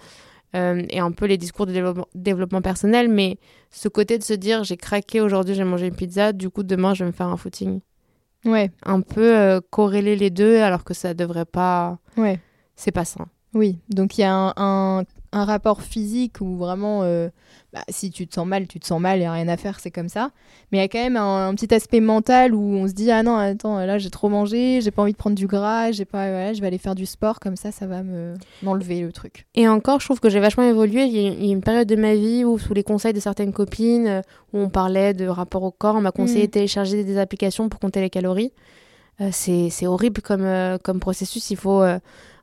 Speaker 6: euh, et un peu les discours de développement, développement personnel, mais ce côté de se dire j'ai craqué aujourd'hui, j'ai mangé une pizza, du coup demain je vais me faire un footing.
Speaker 4: Ouais.
Speaker 6: Un peu euh, corréler les deux alors que ça devrait pas,
Speaker 4: Ouais.
Speaker 6: c'est pas sain.
Speaker 4: Oui. Donc il y a un, un- un rapport physique où vraiment, euh, bah, si tu te sens mal, tu te sens mal, il n'y a rien à faire, c'est comme ça. Mais il y a quand même un, un petit aspect mental où on se dit ah non attends là j'ai trop mangé, j'ai pas envie de prendre du gras, j'ai pas, voilà, je vais aller faire du sport comme ça, ça va me m'enlever le truc.
Speaker 6: Et encore, je trouve que j'ai vachement évolué. Il y, a, il y a une période de ma vie où, sous les conseils de certaines copines, euh, où on parlait de rapport au corps, on m'a conseillé
Speaker 4: Mhm.
Speaker 6: de télécharger des applications pour compter les calories. Euh, c'est horrible comme, euh, comme processus. Il faut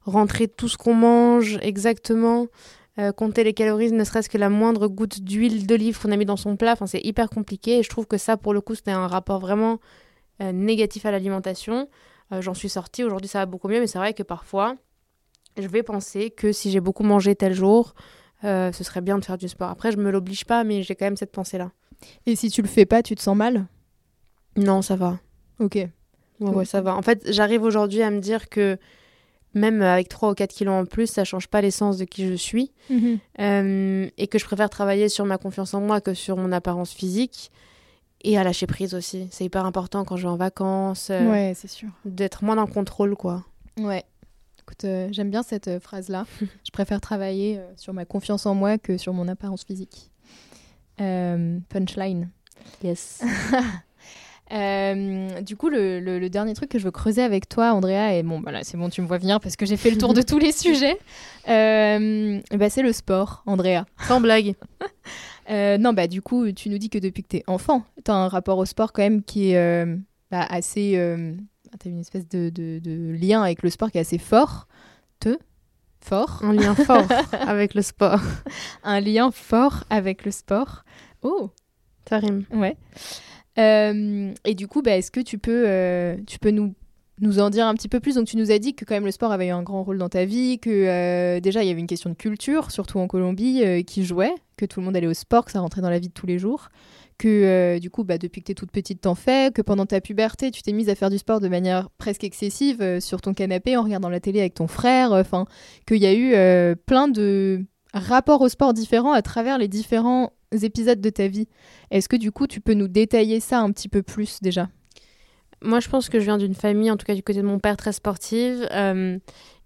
Speaker 6: rentrer tout ce qu'on mange exactement, euh, compter les calories, ne serait-ce que la moindre goutte d'huile d'olive qu'on a mis dans son plat. Enfin, c'est hyper compliqué. Et je trouve que ça, pour le coup, c'était un rapport vraiment euh, négatif à l'alimentation. Euh, J'en suis sortie. Aujourd'hui, ça va beaucoup mieux, mais c'est vrai que parfois, je vais penser que si j'ai beaucoup mangé tel jour, ce serait bien de faire du sport. Après, je me l'oblige pas, mais j'ai quand même cette pensée-là.
Speaker 4: Et si tu le fais pas, tu te sens mal?
Speaker 6: Non, ça va.
Speaker 4: Ok.
Speaker 6: Ouais, ouais, ça va. En fait, j'arrive aujourd'hui à me dire que même avec 3 ou 4 kilos en plus, ça change pas l'essence de qui je suis. Euh, et que je préfère travailler sur ma confiance en moi que sur mon apparence physique. Et à lâcher prise aussi. C'est hyper important quand je vais en vacances, euh,
Speaker 4: Ouais, c'est sûr.
Speaker 6: d'être moins dans le contrôle, quoi.
Speaker 4: Ouais. Écoute, euh, j'aime bien cette euh, phrase-là. je préfère travailler sur ma confiance en moi que sur mon apparence physique. Punchline.
Speaker 6: Yes.
Speaker 4: Euh, du coup, le, le- le dernier truc que je veux creuser avec toi, Andrea, et bon, voilà, c'est bon, tu me vois venir parce que j'ai fait le tour de tous les sujets. Euh, bah, c'est le sport, Andrea.
Speaker 6: Sans blague.
Speaker 4: Euh, non, bah du coup, tu nous dis que depuis que t'es enfant, t'as un rapport au sport quand même qui est bah, assez. t'as une espèce de, de- de lien avec le sport qui est assez fort. Te? Fort?
Speaker 6: Un lien fort avec le sport.
Speaker 4: Un lien fort avec le sport. Oh
Speaker 6: Ça rime.
Speaker 4: Ouais. Euh, et du coup, bah, est-ce que tu peux, euh, tu peux nous, nous en dire un petit peu plus? Donc, tu nous as dit que quand même le sport avait eu un grand rôle dans ta vie, que euh, déjà il y avait une question de culture, surtout en Colombie, qui jouait, que tout le monde allait au sport, que ça rentrait dans la vie de tous les jours, que du coup, bah, depuis que tu es toute petite, t'en fais, que pendant ta puberté, tu t'es mise à faire du sport de manière presque excessive sur ton canapé en regardant la télé avec ton frère, enfin, qu'il y a eu plein de rapports au sport différents à travers les différents épisodes de ta vie. Est-ce que du coup, tu peux nous détailler ça un petit peu plus déjà?
Speaker 6: Moi, je pense que je viens d'une famille, en tout cas du côté de mon père, très sportive. euh,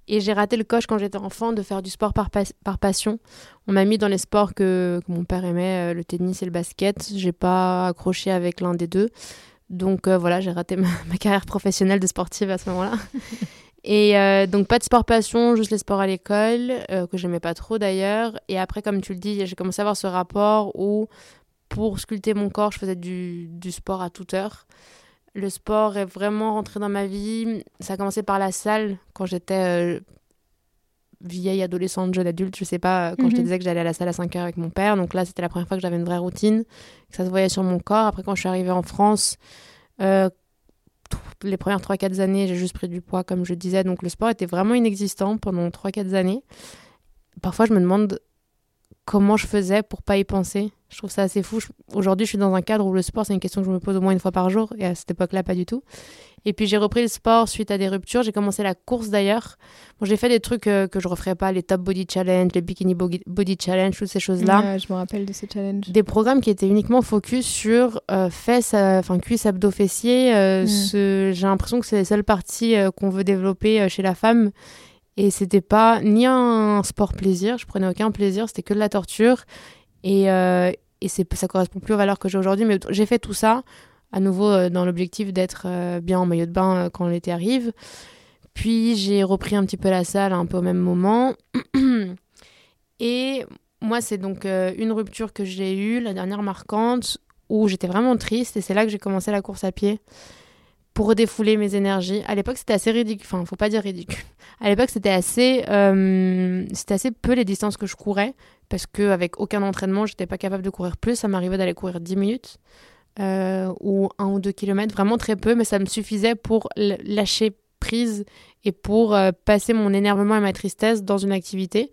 Speaker 6: et j'ai raté le coche quand j'étais enfant de faire du sport par, pas- par passion. On m'a mis dans les sports que, que mon père aimait, euh, le tennis et le basket. J'ai pas accroché avec l'un des deux. Donc euh, voilà, j'ai raté ma, ma carrière professionnelle de sportive à ce moment-là. Et euh, donc pas de sport passion, juste les sports à l'école, euh, que j'aimais pas trop d'ailleurs. Et après, comme tu le dis, j'ai commencé à avoir ce rapport où pour sculpter mon corps, je faisais du, du sport à toute heure. Le sport est vraiment rentré dans ma vie. Ça a commencé par la salle quand j'étais euh, vieille adolescente, jeune adulte, je sais pas, quand je te
Speaker 4: Mhm.
Speaker 6: disais que j'allais à la salle à 5 heures avec mon père. Donc là, c'était la première fois que j'avais une vraie routine, que ça se voyait sur mon corps. Après, quand je suis arrivée en France, les premières 3-4 années, j'ai juste pris du poids, comme je disais. Donc le sport était vraiment inexistant pendant 3-4 années. Parfois, je me demande comment je faisais pour pas y penser. Je trouve ça assez fou. Aujourd'hui, je suis dans un cadre où le sport, c'est une question que je me pose au moins une fois par jour. Et à cette époque-là, pas du tout. Et puis, j'ai repris le sport suite à des ruptures. J'ai commencé la course d'ailleurs. Bon, j'ai fait des trucs euh, que je referais pas, les Top Body Challenge, les Bikini Bo- Body Challenge, toutes ces choses-là
Speaker 4: Ouais, Je me rappelle de ces challenges.
Speaker 6: des programmes qui étaient uniquement focus sur euh, fesses, euh, enfin cuisses, abdos, fessiers.
Speaker 4: Mm.
Speaker 6: ce- J'ai l'impression que c'est les seules parties qu'on veut développer chez la femme. Et c'était pas ni un sport plaisir, je prenais aucun plaisir, c'était que de la torture. Et, euh, et ça correspond plus aux valeurs que j'ai aujourd'hui. Mais j'ai fait tout ça, à nouveau euh, dans l'objectif d'être euh, bien en maillot de bain euh, quand l'été arrive. Puis j'ai repris un petit peu la salle un peu au même moment. Et moi, c'est donc une rupture que j'ai eue, la dernière marquante, où j'étais vraiment triste et c'est là que j'ai commencé la course à pied pour redéfouler mes énergies. À l'époque, c'était assez ridicule. Enfin, faut pas dire ridicule. À l'époque, c'était assez, c'était assez peu les distances que je courais parce que avec aucun entraînement, j'étais pas capable de courir plus. Ça m'arrivait d'aller courir 10 minutes euh, ou un ou deux kilomètres, vraiment très peu, mais ça me suffisait pour lâcher prise et pour euh, passer mon énervement et ma tristesse dans une activité.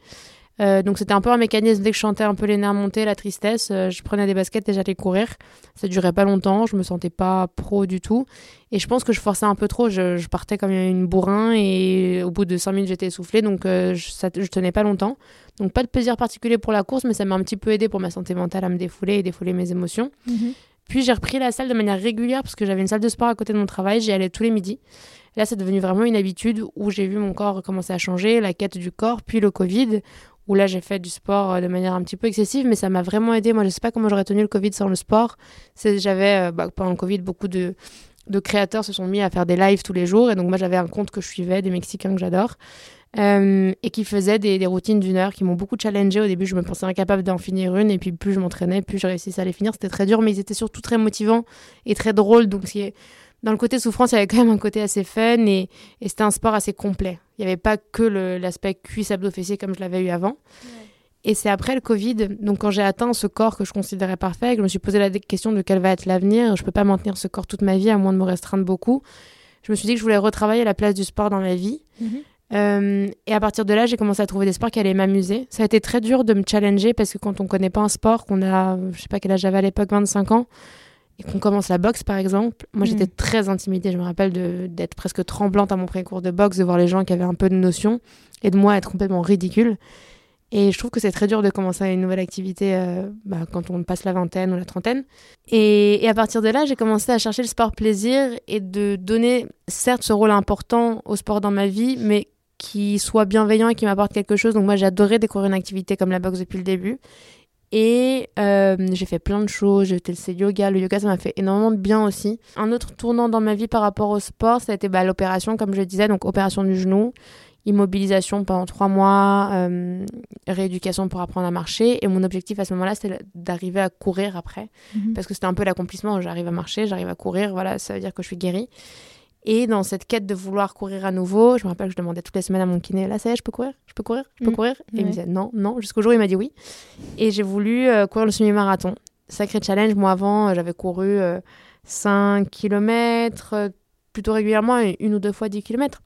Speaker 6: Euh, donc c'était un peu un mécanisme, dès que je chantais un peu les nerfs montés, la tristesse, euh, je prenais des baskets et j'allais courir. Ça durait pas longtemps, je me sentais pas pro du tout. Et je pense que je forçais un peu trop, je, je partais comme une bourrin et au bout de 5 minutes j'étais essoufflée, donc euh, je, ça, je tenais pas longtemps. Donc pas de plaisir particulier pour la course, mais ça m'a un petit peu aidé pour ma santé mentale à me défouler et défouler mes émotions. Puis j'ai repris la salle de manière régulière parce que j'avais une salle de sport à côté de mon travail, j'y allais tous les midis. Là, c'est devenu vraiment une habitude où j'ai vu mon corps commencer à changer, la quête du corps, puis le Covid, où là, j'ai fait du sport euh, de manière un petit peu excessive, mais ça m'a vraiment aidé. Moi, je sais pas comment j'aurais tenu le Covid sans le sport. C'est- J'avais, euh, bah, pendant le Covid, beaucoup de, créateurs se sont mis à faire des lives tous les jours, et donc moi, j'avais un compte que je suivais, des Mexicains que j'adore. euh, et qui faisaient des, routines d'une heure qui m'ont beaucoup challengé. Au début, je me pensais incapable d'en finir une, et puis plus je m'entraînais, plus je réussissais à les finir. C'était très dur, mais ils étaient surtout très motivants et très drôles. Donc, ce qui est- dans le côté souffrance, il y avait quand même un côté assez fun et, et c'était un sport assez complet. Il n'y avait pas que l'aspect cuisse, abdos, fessiers comme je l'avais eu avant. Et c'est après le Covid, donc quand j'ai atteint ce corps que je considérais parfait, que je me suis posé la question de quel va être l'avenir. Je peux pas maintenir ce corps toute ma vie à moins de me restreindre beaucoup. je me suis dit que je voulais retravailler la place du sport dans ma vie.
Speaker 4: Mhm.
Speaker 6: Euh, et à partir de là, j'ai commencé à trouver des sports qui allaient m'amuser. Ça a été très dur de me challenger parce que quand on connaît pas un sport, qu'on a, je sais pas quel âge j'avais à l'époque, 25 ans, et qu'on commence la boxe par exemple, moi j'étais
Speaker 4: Mhm.
Speaker 6: très intimidée. Je me rappelle d'être presque tremblante à mon premier cours de boxe, de voir les gens qui avaient un peu de notion et de moi être complètement ridicule. Et je trouve que c'est très dur de commencer une nouvelle activité euh, bah, quand on passe la vingtaine ou la trentaine. Et, et à partir de là, j'ai commencé à chercher le sport plaisir et de donner, certes, ce rôle important au sport dans ma vie, mais qui soit bienveillant et qui m'apporte quelque chose. Donc moi, j'ai adoré découvrir une activité comme la boxe depuis le début. Et euh, j'ai fait plein de choses, j'ai testé le yoga. Le yoga, ça m'a fait énormément de bien aussi. Un autre tournant dans ma vie par rapport au sport, ça a été bah, l'opération, comme je disais, donc opération du genou, immobilisation pendant trois mois, euh, rééducation pour apprendre à marcher. Et mon objectif à ce moment-là, c'était d'arriver à courir après.
Speaker 4: Mhm.
Speaker 6: Parce que c'était un peu l'accomplissement. J'arrive à marcher, j'arrive à courir, voilà, ça veut dire que je suis guérie. Et dans cette quête de vouloir courir à nouveau, je me rappelle que je demandais toutes les semaines à mon kiné, là, ça y est, je peux courir? Je peux courir? Je peux
Speaker 4: Mm.
Speaker 6: courir? Et il me disait non, non, jusqu'au jour où il m'a dit oui. Et j'ai voulu euh, courir le semi-marathon. Sacré challenge, moi avant, euh, j'avais couru euh, 5 km, plutôt régulièrement, et une ou deux fois 10 km.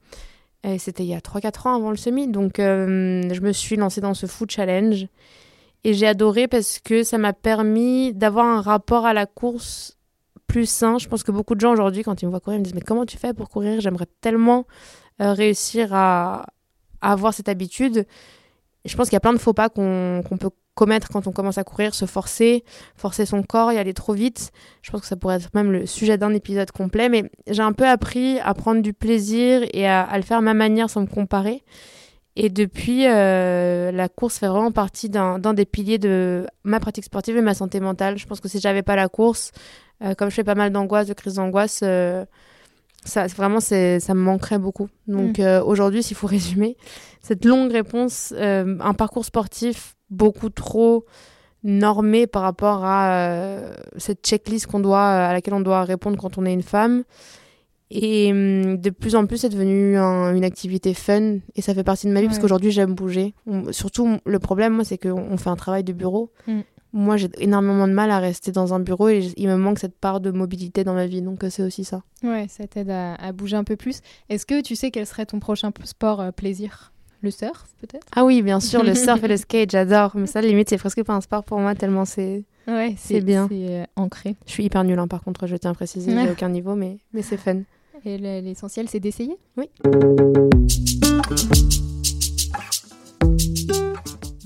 Speaker 6: Et c'était il y a 3-4 ans avant le semi. Donc euh, je me suis lancée dans ce food challenge. Et j'ai adoré parce que ça m'a permis d'avoir un rapport à la course plus sain. Je pense que beaucoup de gens aujourd'hui, quand ils me voient courir, ils me disent Mais comment tu fais pour courir? J'aimerais tellement euh, réussir à, avoir cette habitude. Et je pense qu'il y a plein de faux pas qu'on peut commettre quand on commence à courir, se forcer, forcer son corps y aller trop vite. Je pense que ça pourrait être même le sujet d'un épisode complet. Mais j'ai un peu appris à prendre du plaisir et à, le faire à ma manière sans me comparer. Et depuis, euh, la course fait vraiment partie d'un des piliers de ma pratique sportive et ma santé mentale. Je pense que si j'avais pas la course, euh, comme je fais pas mal d'angoisse, de crises d'angoisse, euh, ça vraiment c'est ça me manquerait beaucoup. Donc euh, aujourd'hui, s'il faut résumer cette longue réponse, euh, un parcours sportif beaucoup trop normé par rapport à cette checklist qu'on doit à laquelle on doit répondre quand on est une femme. Et hum, de plus en plus, c'est devenu un- une activité fun et ça fait partie de ma vie parce qu'aujourd'hui, j'aime bouger. On- surtout, le problème, moi, c'est qu'on on fait un travail de bureau.
Speaker 4: Mm.
Speaker 6: Moi, j'ai énormément de mal à rester dans un bureau et il me manque cette part de mobilité dans ma vie. Donc, euh, c'est aussi ça.
Speaker 4: Ouais, ça t'aide à, à bouger un peu plus. Est-ce que tu sais quel serait ton prochain sport euh, plaisir? Le surf, peut-être?
Speaker 6: Ah oui, bien sûr, le surf et le skate, j'adore. Mais ça, limite, c'est presque pas un sport pour moi tellement c'est.
Speaker 4: Ouais,
Speaker 6: C'est bien.
Speaker 4: C'est euh, ancré.
Speaker 6: Je suis hyper nulle, hein, par contre, je tiens à préciser, j'ai aucun niveau, mais, mais c'est fun.
Speaker 4: Et le- l'essentiel, c'est d'essayer?
Speaker 6: Oui.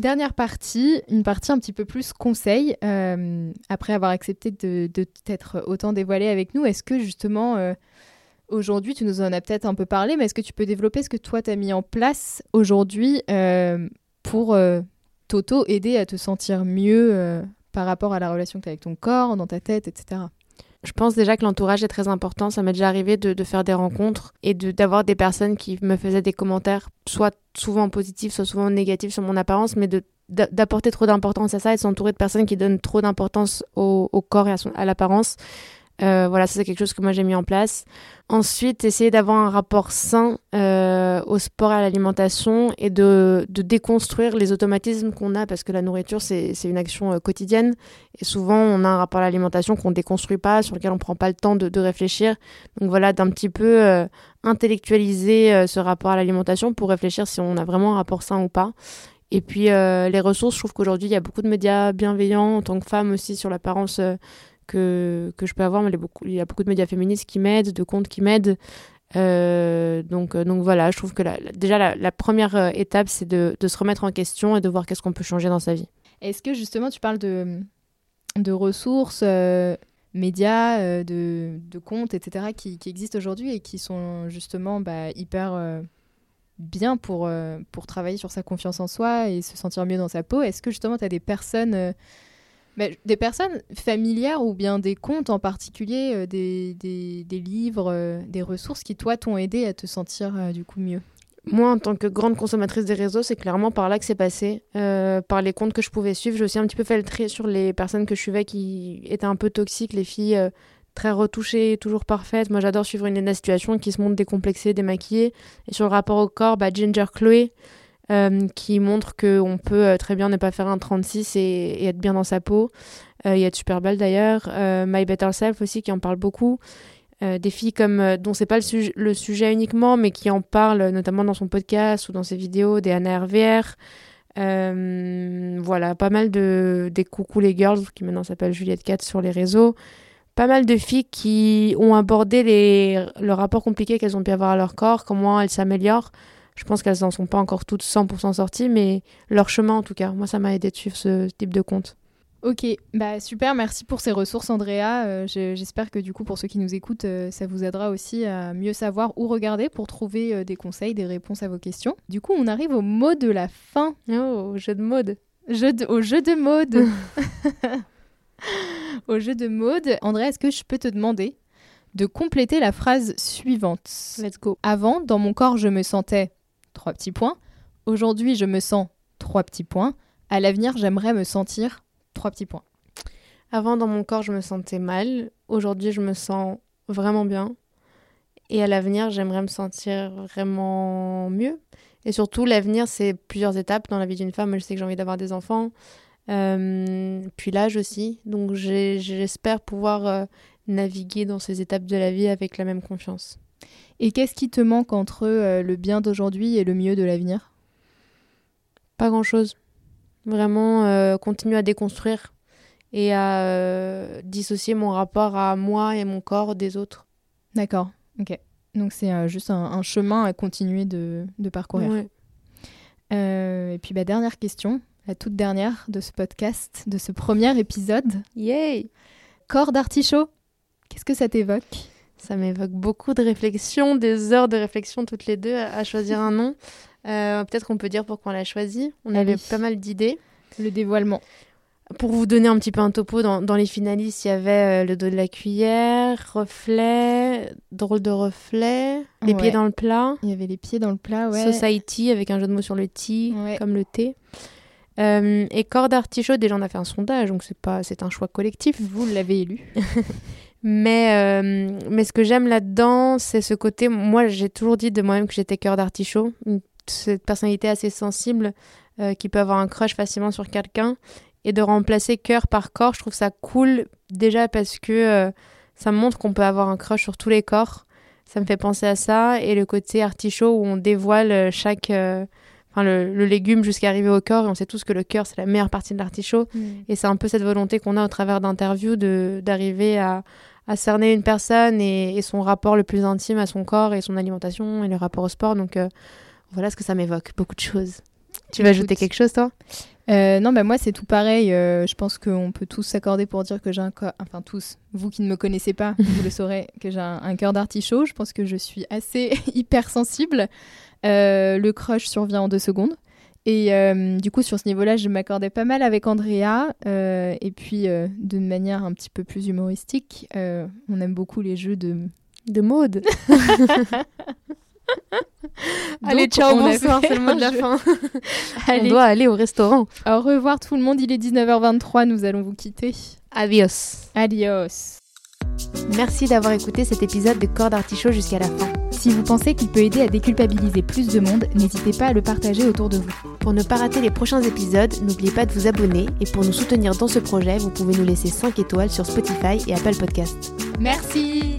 Speaker 4: Dernière partie, une partie un petit peu plus conseil. Euh, après avoir accepté de, t'être autant dévoilé avec nous, est-ce que justement, euh, aujourd'hui, tu nous en as peut-être un peu parlé, mais est-ce que tu peux développer ce que toi, tu mis en place aujourd'hui euh, pour euh, t'auto-aider à te sentir mieux par rapport à la relation que tu as avec ton corps, dans ta tête, etc.
Speaker 6: Je pense déjà que l'entourage est très important. Ça m'est déjà arrivé de, faire des rencontres et d'avoir des personnes qui me faisaient des commentaires, soit souvent positifs, soit souvent négatifs sur mon apparence, mais d'apporter trop d'importance à ça et de s'entourer de personnes qui donnent trop d'importance au, corps et à l'apparence. Euh, voilà, ça c'est quelque chose que moi j'ai mis en place. Ensuite, essayer d'avoir un rapport sain euh, au sport et à l'alimentation et de, de déconstruire les automatismes qu'on a parce que la nourriture c'est une action euh, quotidienne et souvent on a un rapport à l'alimentation qu'on déconstruit pas, sur lequel on prend pas le temps de, réfléchir. Donc voilà, d'un petit peu intellectualiser ce rapport à l'alimentation pour réfléchir si on a vraiment un rapport sain ou pas. Et puis les ressources, je trouve qu'aujourd'hui il y a beaucoup de médias bienveillants en tant que femme aussi sur l'apparence que, je peux avoir, mais il y a beaucoup, de médias féministes qui m'aident, de comptes qui m'aident. Euh, donc, euh, donc voilà, je trouve que déjà la, première euh, étape, c'est de, se remettre en question et de voir qu'est-ce qu'on peut changer dans sa vie.
Speaker 4: Est-ce que justement tu parles de, ressources, médias, de, comptes, etc., qui, existent aujourd'hui et qui sont justement bah, hyper bien pour, pour travailler sur sa confiance en soi et se sentir mieux dans sa peau? Est-ce que justement tu as des personnes, des personnes familières ou bien des comptes en particulier, euh, des, des, livres, euh, des ressources qui toi t'ont aidé à te sentir euh, du coup mieux?
Speaker 6: Moi, en tant que grande consommatrice des réseaux, c'est clairement par là que c'est passé. Par les comptes que je pouvais suivre, j'ai aussi un petit peu fait le sur les personnes que je suivais qui étaient un peu toxiques, les filles très retouchées, toujours parfaites. Moi, j'adore suivre une Situation qui se montre décomplexée, démaquillée. Et sur le rapport au corps, bah, Ginger Chloé, euh, qui montre qu'on peut euh, très bien ne pas faire un 36 et, être bien dans sa peau. Euh, et être super belle d'ailleurs. Euh, My Better Self aussi, qui en parle beaucoup. des filles comme dont c'est pas le, sujet- uniquement, mais qui en parlent notamment dans son podcast ou dans ses vidéos, des Anna RVR. Voilà, pas mal de des Coucou les Girls, qui maintenant s'appelle Juliette 4 sur les réseaux. Pas mal de filles qui ont abordé les, le rapport compliqué qu'elles ont pu avoir à leur corps, comment elles s'améliorent. Je pense qu'elles n'en sont pas encore toutes 100% sorties, mais leur chemin en tout cas. Moi, ça m'a aidé de suivre ce type de compte.
Speaker 4: Ok, bah super, merci pour ces ressources Andrea. Euh, je- J'espère que du coup pour ceux qui nous écoutent, euh, ça vous aidera aussi à mieux savoir où regarder pour trouver euh, des conseils, des réponses à vos questions. Du coup, on arrive au mot de la fin,
Speaker 6: Oh, jeu de mode.
Speaker 4: Jeu de- au jeu de mode. au jeu de mode, Andrea, est-ce que je peux te demander de compléter la phrase suivante?
Speaker 6: Let's go.
Speaker 4: Avant, dans mon corps, je me sentais trois petits points. Aujourd'hui, je me sens trois petits points. À l'avenir, j'aimerais me sentir trois petits points.
Speaker 6: Avant, dans mon corps, je me sentais mal. Aujourd'hui, je me sens vraiment bien. Et à l'avenir, j'aimerais me sentir vraiment mieux. Et surtout, l'avenir, c'est plusieurs étapes dans la vie d'une femme. Je sais que j'ai envie d'avoir des enfants. Euh, puis l'âge aussi. Donc, j'espère pouvoir euh, naviguer dans ces étapes de la vie avec la même confiance.
Speaker 4: Et qu'est-ce qui te manque entre euh, le bien d'aujourd'hui et le mieux de l'avenir?
Speaker 6: Pas grand-chose. Vraiment, euh, continuer à déconstruire et à euh, dissocier mon rapport à moi et mon corps des autres.
Speaker 4: D'accord, ok. Donc c'est euh, juste un, un chemin à continuer de, de parcourir.
Speaker 6: Ouais.
Speaker 4: Et puis bah, dernière question, la toute dernière de ce podcast, de ce premier épisode.
Speaker 6: Yay
Speaker 4: Corps d'artichaut, qu'est-ce que ça t'évoque?
Speaker 6: Ça m'évoque beaucoup de réflexions, des heures de réflexion toutes les deux à, à choisir un nom. Euh, Peut-être qu'on peut dire pourquoi on l'a choisi. On
Speaker 4: Allez.
Speaker 6: avait pas mal d'idées.
Speaker 4: Le dévoilement.
Speaker 6: Pour vous donner un petit peu un topo, dans, dans les finalistes, il y avait euh, le dos de la cuillère, reflet, drôle de reflet, les
Speaker 4: Ouais.
Speaker 6: pieds dans le plat,
Speaker 4: Il y avait les pieds dans le plat, ouais.
Speaker 6: society avec un jeu de mots sur le
Speaker 4: Ouais.
Speaker 6: comme le thé. Euh, et corps d'artichaut, déjà on a fait un sondage, donc c'est pas, c'est un choix collectif.
Speaker 4: Vous l'avez élu.
Speaker 6: Mais, euh, mais ce que j'aime là-dedans, c'est ce côté. Moi, j'ai toujours dit de moi-même que j'étais cœur d'artichaut. Cette personnalité assez sensible euh, qui peut avoir un crush facilement sur quelqu'un. Et de remplacer cœur par corps, je trouve ça cool. Déjà parce que euh, ça montre qu'on peut avoir un crush sur tous les corps. Ça me fait penser à ça. Et le côté artichaut où on dévoile euh, chaque. Enfin, le, le légume jusqu'à arriver au corps. Et on sait tous que le cœur, c'est la meilleure partie de l'artichaut. Et c'est un peu cette volonté qu'on a au travers d'interviews de- d'arriver à, à cerner une personne et, et son rapport le plus intime à son corps et son alimentation et le rapport au sport. Donc euh, voilà ce que ça m'évoque, beaucoup de choses. Tu vas
Speaker 4: Écoute.
Speaker 6: ajouter quelque chose, toi?
Speaker 4: Euh, non, bah moi c'est tout pareil. Euh, je pense qu'on peut tous s'accorder pour dire que j'ai un corps. Enfin, tous. Vous qui ne me connaissez pas, vous le saurez que j'ai un, un cœur d'artichaut. Je pense que je suis assez hypersensible. Euh, le crush survient en deux secondes. Et euh, du coup, sur ce niveau-là, je m'accordais pas mal avec Andrea. euh, et puis, de manière un petit peu plus humoristique, on aime beaucoup les jeux de.
Speaker 6: De mode. Allez, ciao, bonsoir, c'est le mot de la
Speaker 4: jeu.
Speaker 6: fin. On doit aller au restaurant.
Speaker 4: au revoir tout le monde. Il est 19h23. Nous allons vous quitter.
Speaker 6: Adios.
Speaker 4: Adios.
Speaker 6: Merci d'avoir écouté cet épisode de Corps d'artichaut jusqu'à la fin.
Speaker 4: Si vous pensez qu'il peut aider à déculpabiliser plus de monde, n'hésitez pas à le partager autour de vous.
Speaker 6: Pour ne pas rater les prochains épisodes, n'oubliez pas de vous abonner et pour nous soutenir dans ce projet, vous pouvez nous laisser 5 étoiles sur Spotify et Apple Podcast.
Speaker 4: Merci